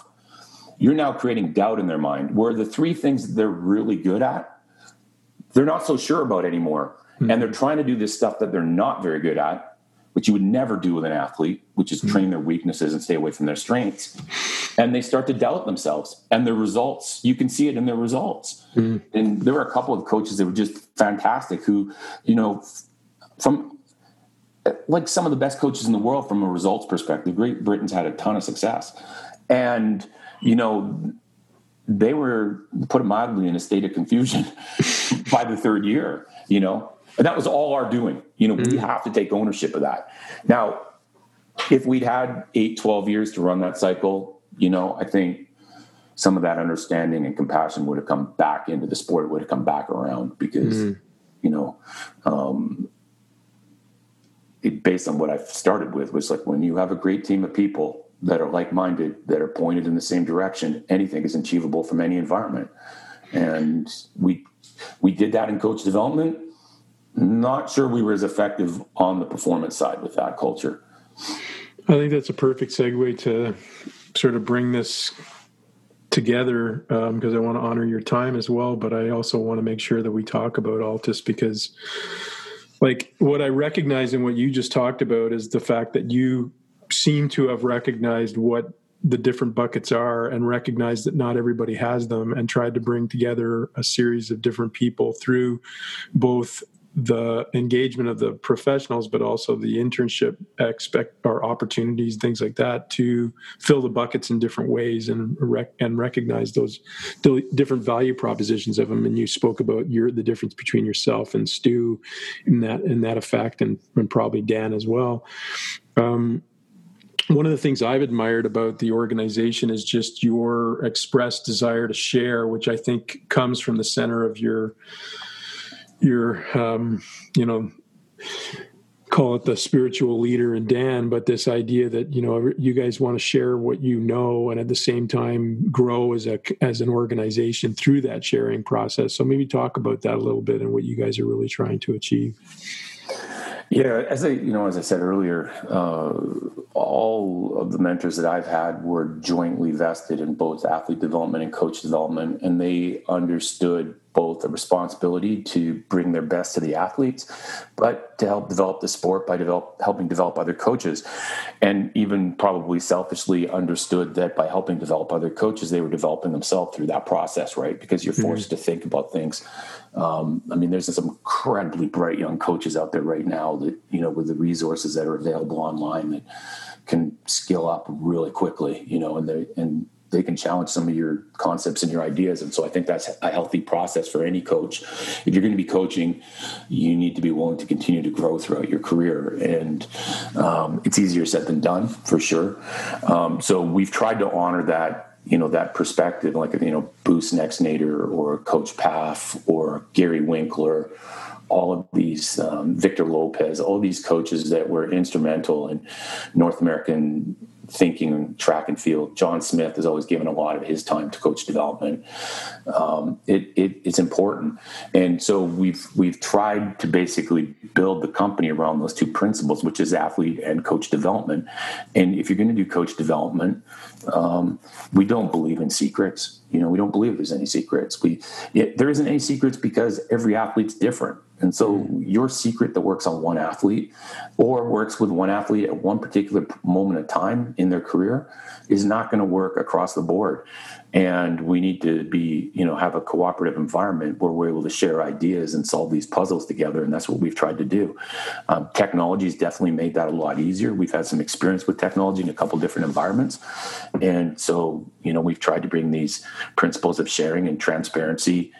you're now creating doubt in their mind where the three things they're really good at they're not so sure about anymore. Mm-hmm. and they're trying to do this stuff that they're not very good at which you would never do with an athlete, which is mm-hmm. train their weaknesses and stay away from their strengths. And they start to doubt themselves and their results. You can see it in their results. Mm-hmm. And there were a couple of coaches that were just fantastic who, you know, from like some of the best coaches in the world from a results perspective. Great Britain's had a ton of success. And, you know, they were, put mildly, in a state of confusion by the third year, you know, and that was all our doing. You know, mm-hmm. we have to take ownership of that. Now, if we'd had eight, 12 years to run that cycle, you know, I think some of that understanding and compassion would have come back into the sport, it would have come back around because, mm-hmm. you know, um, it, based on what I've started with was like when you have a great team of people that are like-minded, that are pointed in the same direction, anything is achievable from any environment. And we we did that in coach development not sure we were as effective on the performance side with that culture. I think that's a perfect segue to sort of bring this together because um, I want to honor your time as well, but I also want to make sure that we talk about Altis because, like, what I recognize in what you just talked about is the fact that you seem to have recognized what the different buckets are and recognized that not everybody has them and tried to bring together a series of different people through both the engagement of the professionals, but also the internship expect or opportunities, things like that, to fill the buckets in different ways and rec- and recognize those different value propositions of them. And you spoke about your the difference between yourself and Stu in that in that effect, and, and probably Dan as well. Um, one of the things I've admired about the organization is just your expressed desire to share, which I think comes from the center of your your um, you know call it the spiritual leader in Dan, but this idea that you know you guys want to share what you know and at the same time grow as a as an organization through that sharing process. So maybe talk about that a little bit and what you guys are really trying to achieve. Yeah, as I you know, as I said earlier, uh, all of the mentors that I've had were jointly vested in both athlete development and coach development, and they understood both a responsibility to bring their best to the athletes, but to help develop the sport by develop, helping develop other coaches. And even probably selfishly understood that by helping develop other coaches, they were developing themselves through that process, right? Because you're forced mm-hmm. to think about things. Um, I mean, there's some incredibly bright young coaches out there right now that, you know, with the resources that are available online that can skill up really quickly, you know, and they and they can challenge some of your concepts and your ideas. And so I think that's a healthy process for any coach. If you're going to be coaching, you need to be willing to continue to grow throughout your career. And um, it's easier said than done, for sure. Um, so we've tried to honor that. You know that perspective, like you know, Boo Schexnayder or Coach Pfaff or Gary Winckler, all of these um, Victor Lopez, all these coaches that were instrumental in North American thinking track and field. John Smith has always given a lot of his time to coach development. Um, it, it, it's important, and so we've we've tried to basically build the company around those two principles, which is athlete and coach development. And if you're going to do coach development, um, we don't believe in secrets. You know, we don't believe there's any secrets. We it, there isn't any secrets because every athlete's different. And so your secret that works on one athlete or works with one athlete at one particular moment of time in their career is not going to work across the board. And we need to be, you know, have a cooperative environment where we're able to share ideas and solve these puzzles together. And that's what we've tried to do. Um, technology has definitely made that a lot easier. We've had some experience with technology in a couple different environments. And so, you know, we've tried to bring these principles of sharing and transparency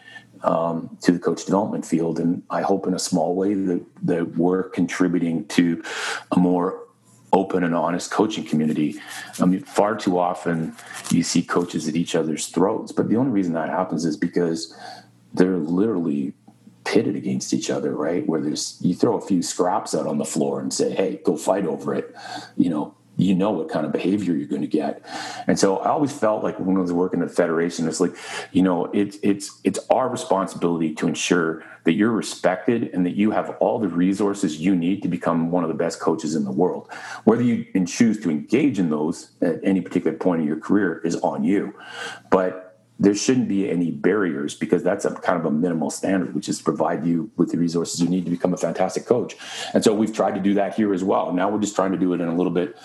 um, to the coach development field. And I hope in a small way that, that we're contributing to a more open and honest coaching community. I mean, far too often you see coaches at each other's throats, but the only reason that happens is because they're literally pitted against each other, right? Where there's you throw a few scraps out on the floor and say, "Hey, go fight over it," you know, you know what kind of behavior you're going to get. And so I always felt like when I was working at the federation, it's like, you know, it's it's it's our responsibility to ensure that you're respected and that you have all the resources you need to become one of the best coaches in the world. Whether you choose to engage in those at any particular point in your career is on you. But there shouldn't be any barriers because that's a kind of a minimal standard, which is to provide you with the resources you need to become a fantastic coach. And so we've tried to do that here as well. Now we're just trying to do it in a little bit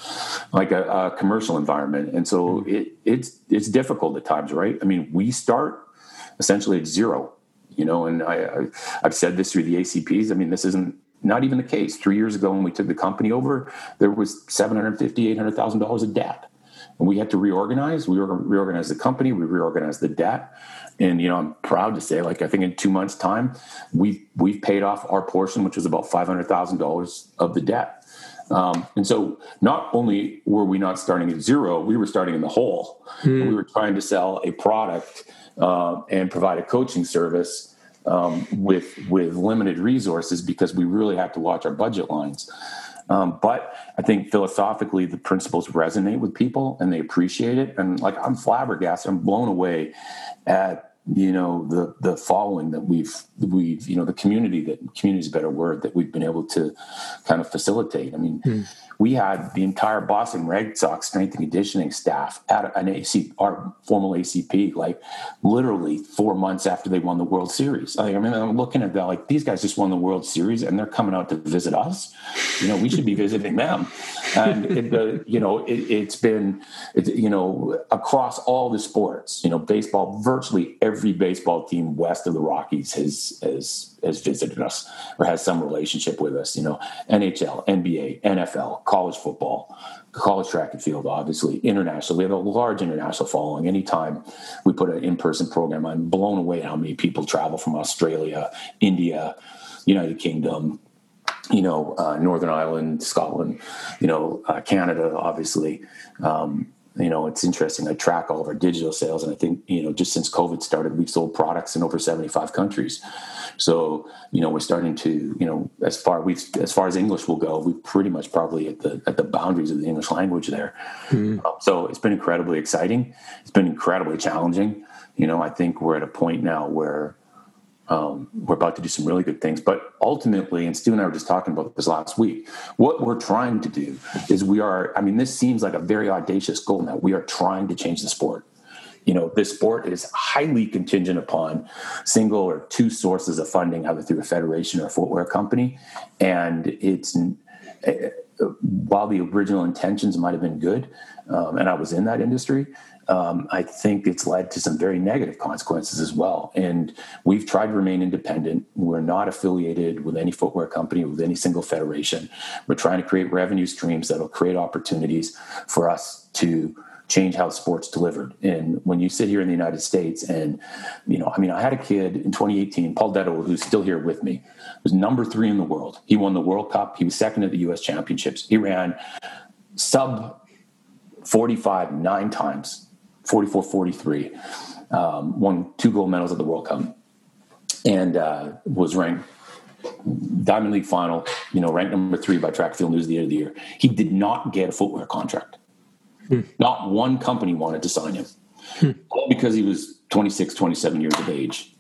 like a, a commercial environment. And so mm-hmm. it, it's it's difficult at times, right? I mean, we start essentially at zero, you know. And I, I I've said this through the ACPs. I mean, this isn't not even the case. Three years ago, when we took the company over, there was seven hundred fifty, eight hundred thousand dollars of debt and we had to reorganize. We reorganized the company. We reorganized the debt. And you know, I'm proud to say, like I think in two months' time, we've we've paid off our portion, which was about five hundred thousand dollars of the debt. Um, and so, not only were we not starting at zero, we were starting in the hole. Mm. We were trying to sell a product uh, and provide a coaching service um, with with limited resources because we really had to watch our budget lines. Um, but I think philosophically, the principles resonate with people and they appreciate it. And like I'm flabbergasted, I'm blown away at you know the the following that we've we've you know the community that community is a better word that we've been able to kind of facilitate. I mean. Hmm we had the entire Boston Red Sox strength and conditioning staff at an AC, our formal ACP, like literally four months after they won the World Series. I mean, I'm looking at that like these guys just won the World Series and they're coming out to visit us. You know, we should be visiting them. And it, the, you know, it, has been, you know, across all the sports. You know, baseball. Virtually every baseball team west of the Rockies has has has visited us or has some relationship with us. You know, NHL, NBA, NFL, college football, college track and field, obviously, international. We have a large international following. Anytime we put an in-person program, I'm blown away how many people travel from Australia, India, United Kingdom, you know, uh, Northern Ireland, Scotland, you know, uh, Canada, obviously. Um, you know, it's interesting. I track all of our digital sales, and I think you know, just since COVID started, we've sold products in over seventy-five countries. So you know, we're starting to you know, as far we as far as English will go, we pretty much probably at the at the boundaries of the English language there. Mm-hmm. Um, so it's been incredibly exciting. It's been incredibly challenging. You know, I think we're at a point now where um, we're about to do some really good things. But ultimately, and Stu and I were just talking about this last week, what we're trying to do is we are, I mean, this seems like a very audacious goal now. We are trying to change the sport. You know, this sport is highly contingent upon single or two sources of funding, either through a federation or a footwear company. And it's, eh, while the original intentions might have been good, um, and I was in that industry, um, I think it's led to some very negative consequences as well. And we've tried to remain independent. We're not affiliated with any footwear company, with any single federation. We're trying to create revenue streams that'll create opportunities for us to change how sports delivered. And when you sit here in the United States, and you know, I mean, I had a kid in 2018, Paul Dedewo, who's still here with me, was number three in the world. He won the World Cup. He was second at the U.S. Championships. He ran sub 45 nine times 44 43, um, won two gold medals at the World Cup, and uh, was ranked Diamond League final, you know, ranked number three by Track Field News the end of the year. He did not get a footwear contract. Hmm. Not one company wanted to sign him. Hmm. All because he was 26, 27 years of age.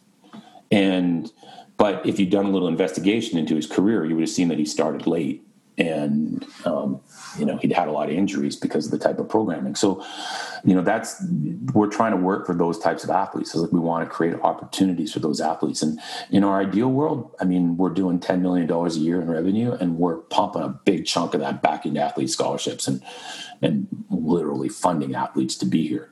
And, but if you'd done a little investigation into his career, you would have seen that he started late and um, you know he'd had a lot of injuries because of the type of programming. So you know that's we're trying to work for those types of athletes. So like we want to create opportunities for those athletes. And in our ideal world i mean we're doing 10 million dollars a year in revenue and we're pumping a big chunk of that back into athlete scholarships and and literally funding athletes to be here.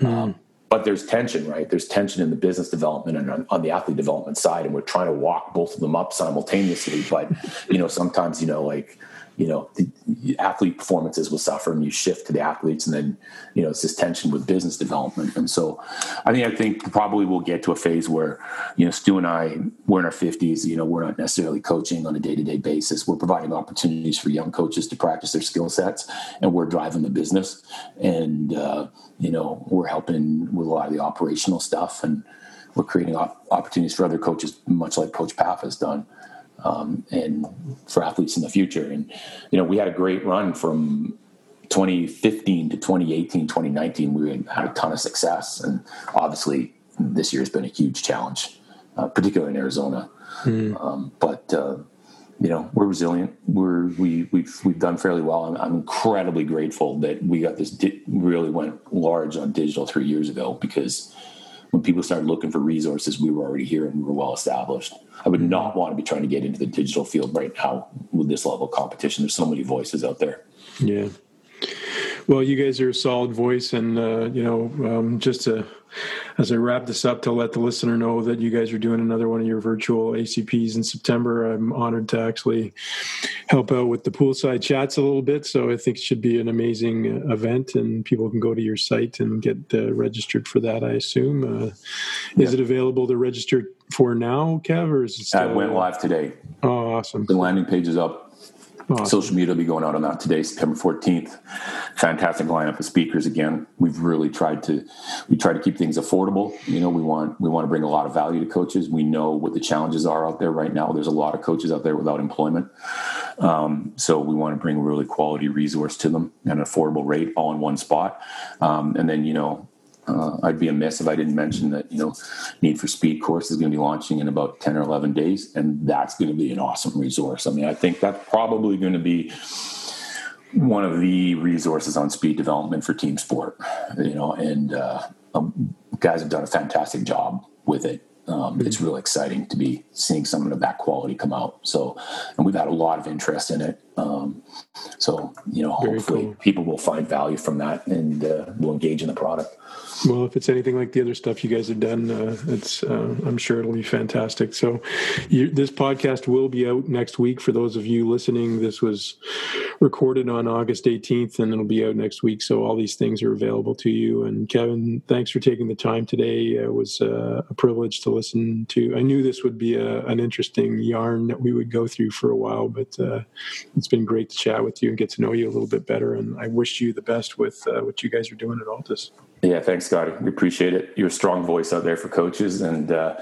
Mm. um, but there's tension, right? There's tension in the business development and on, on, the athlete development side, and we're trying to walk both of them up simultaneously. But you know, sometimes you know, like you know the athlete performances will suffer and you shift to the athletes and then you know it's this tension with business development. And so i think i think probably we'll get to a phase where you know stu and i we're in our 50s you know we're not necessarily coaching on a day-to-day basis. We're providing opportunities for young coaches to practice their skill sets and we're driving the business. And uh, you know we're helping with a lot of the operational stuff and we're creating op- opportunities for other coaches much like coach pfaff has done um, and for athletes in the future. And you know, we had a great run from 2015 to 2018, 2019. We had a ton of success, and obviously this year has been a huge challenge, uh, particularly in Arizona. Mm. Um, but uh, you know, we're resilient. We're we we've we've done fairly well. I'm, I'm incredibly grateful that we got this di- really went large on digital three years ago because when people started looking for resources, we were already here and we were well established. I would not want to be trying to get into the digital field right now with this level of competition. There's so many voices out there. Yeah. Well, you guys are a solid voice, and uh, you know, um, just to as I wrap this up to let the listener know that you guys are doing another one of your virtual ACPs in September. I'm honored to actually help out with the poolside chats a little bit. So I think it should be an amazing event, and people can go to your site and get uh, registered for that. I assume. Uh, yeah. Is it available to register for now, Kev, or is it? Still... I went live today. Oh, awesome! The landing page is up. Awesome. Social media will be going out on that today, September 14th. Fantastic lineup of speakers again. We've really tried to we try to keep things affordable. You know, we want we want to bring a lot of value to coaches. We know what the challenges are out there right now. There's a lot of coaches out there without employment. Um, so we want to bring really quality resource to them at an affordable rate all in one spot. Um, and then, you know, uh, I'd be amiss if I didn't mention that you know Need for Speed course is going to be launching in about ten or eleven days, and that's going to be an awesome resource. I mean, I think that's probably going to be one of the resources on speed development for team sport. You know, and uh, um, guys have done a fantastic job with it. Um, it's really exciting to be seeing some of that quality come out. So, and we've had a lot of interest in it. Um, so, you know, Very hopefully cool. people will find value from that and uh, will engage in the product. Well, if it's anything like the other stuff you guys have done, uh, it's uh, I'm sure it'll be fantastic. So, you, this podcast will be out next week for those of you listening. This was recorded on August 18th, and it'll be out next week. So all these things are available to you. And Kevin, thanks for taking the time today. It was uh, a privilege to listen to. I knew this would be a, an interesting yarn that we would go through for a while, but uh, it's been great to chat with you and get to know you a little bit better. And I wish you the best with uh, what you guys are doing at Altis. Yeah, thanks, Scotty. We appreciate it. You're a strong voice out there for coaches, and uh,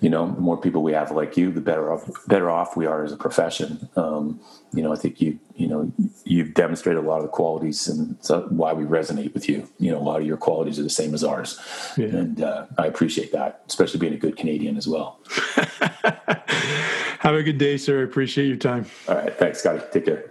you know, the more people we have like you, the better off better off we are as a profession. Um, you know, I think you you know you've demonstrated a lot of the qualities, and why we resonate with you. You know, a lot of your qualities are the same as ours, yeah. and uh, I appreciate that, especially being a good Canadian as well. have a good day, sir. I appreciate your time. All right, thanks, Scotty. Take care.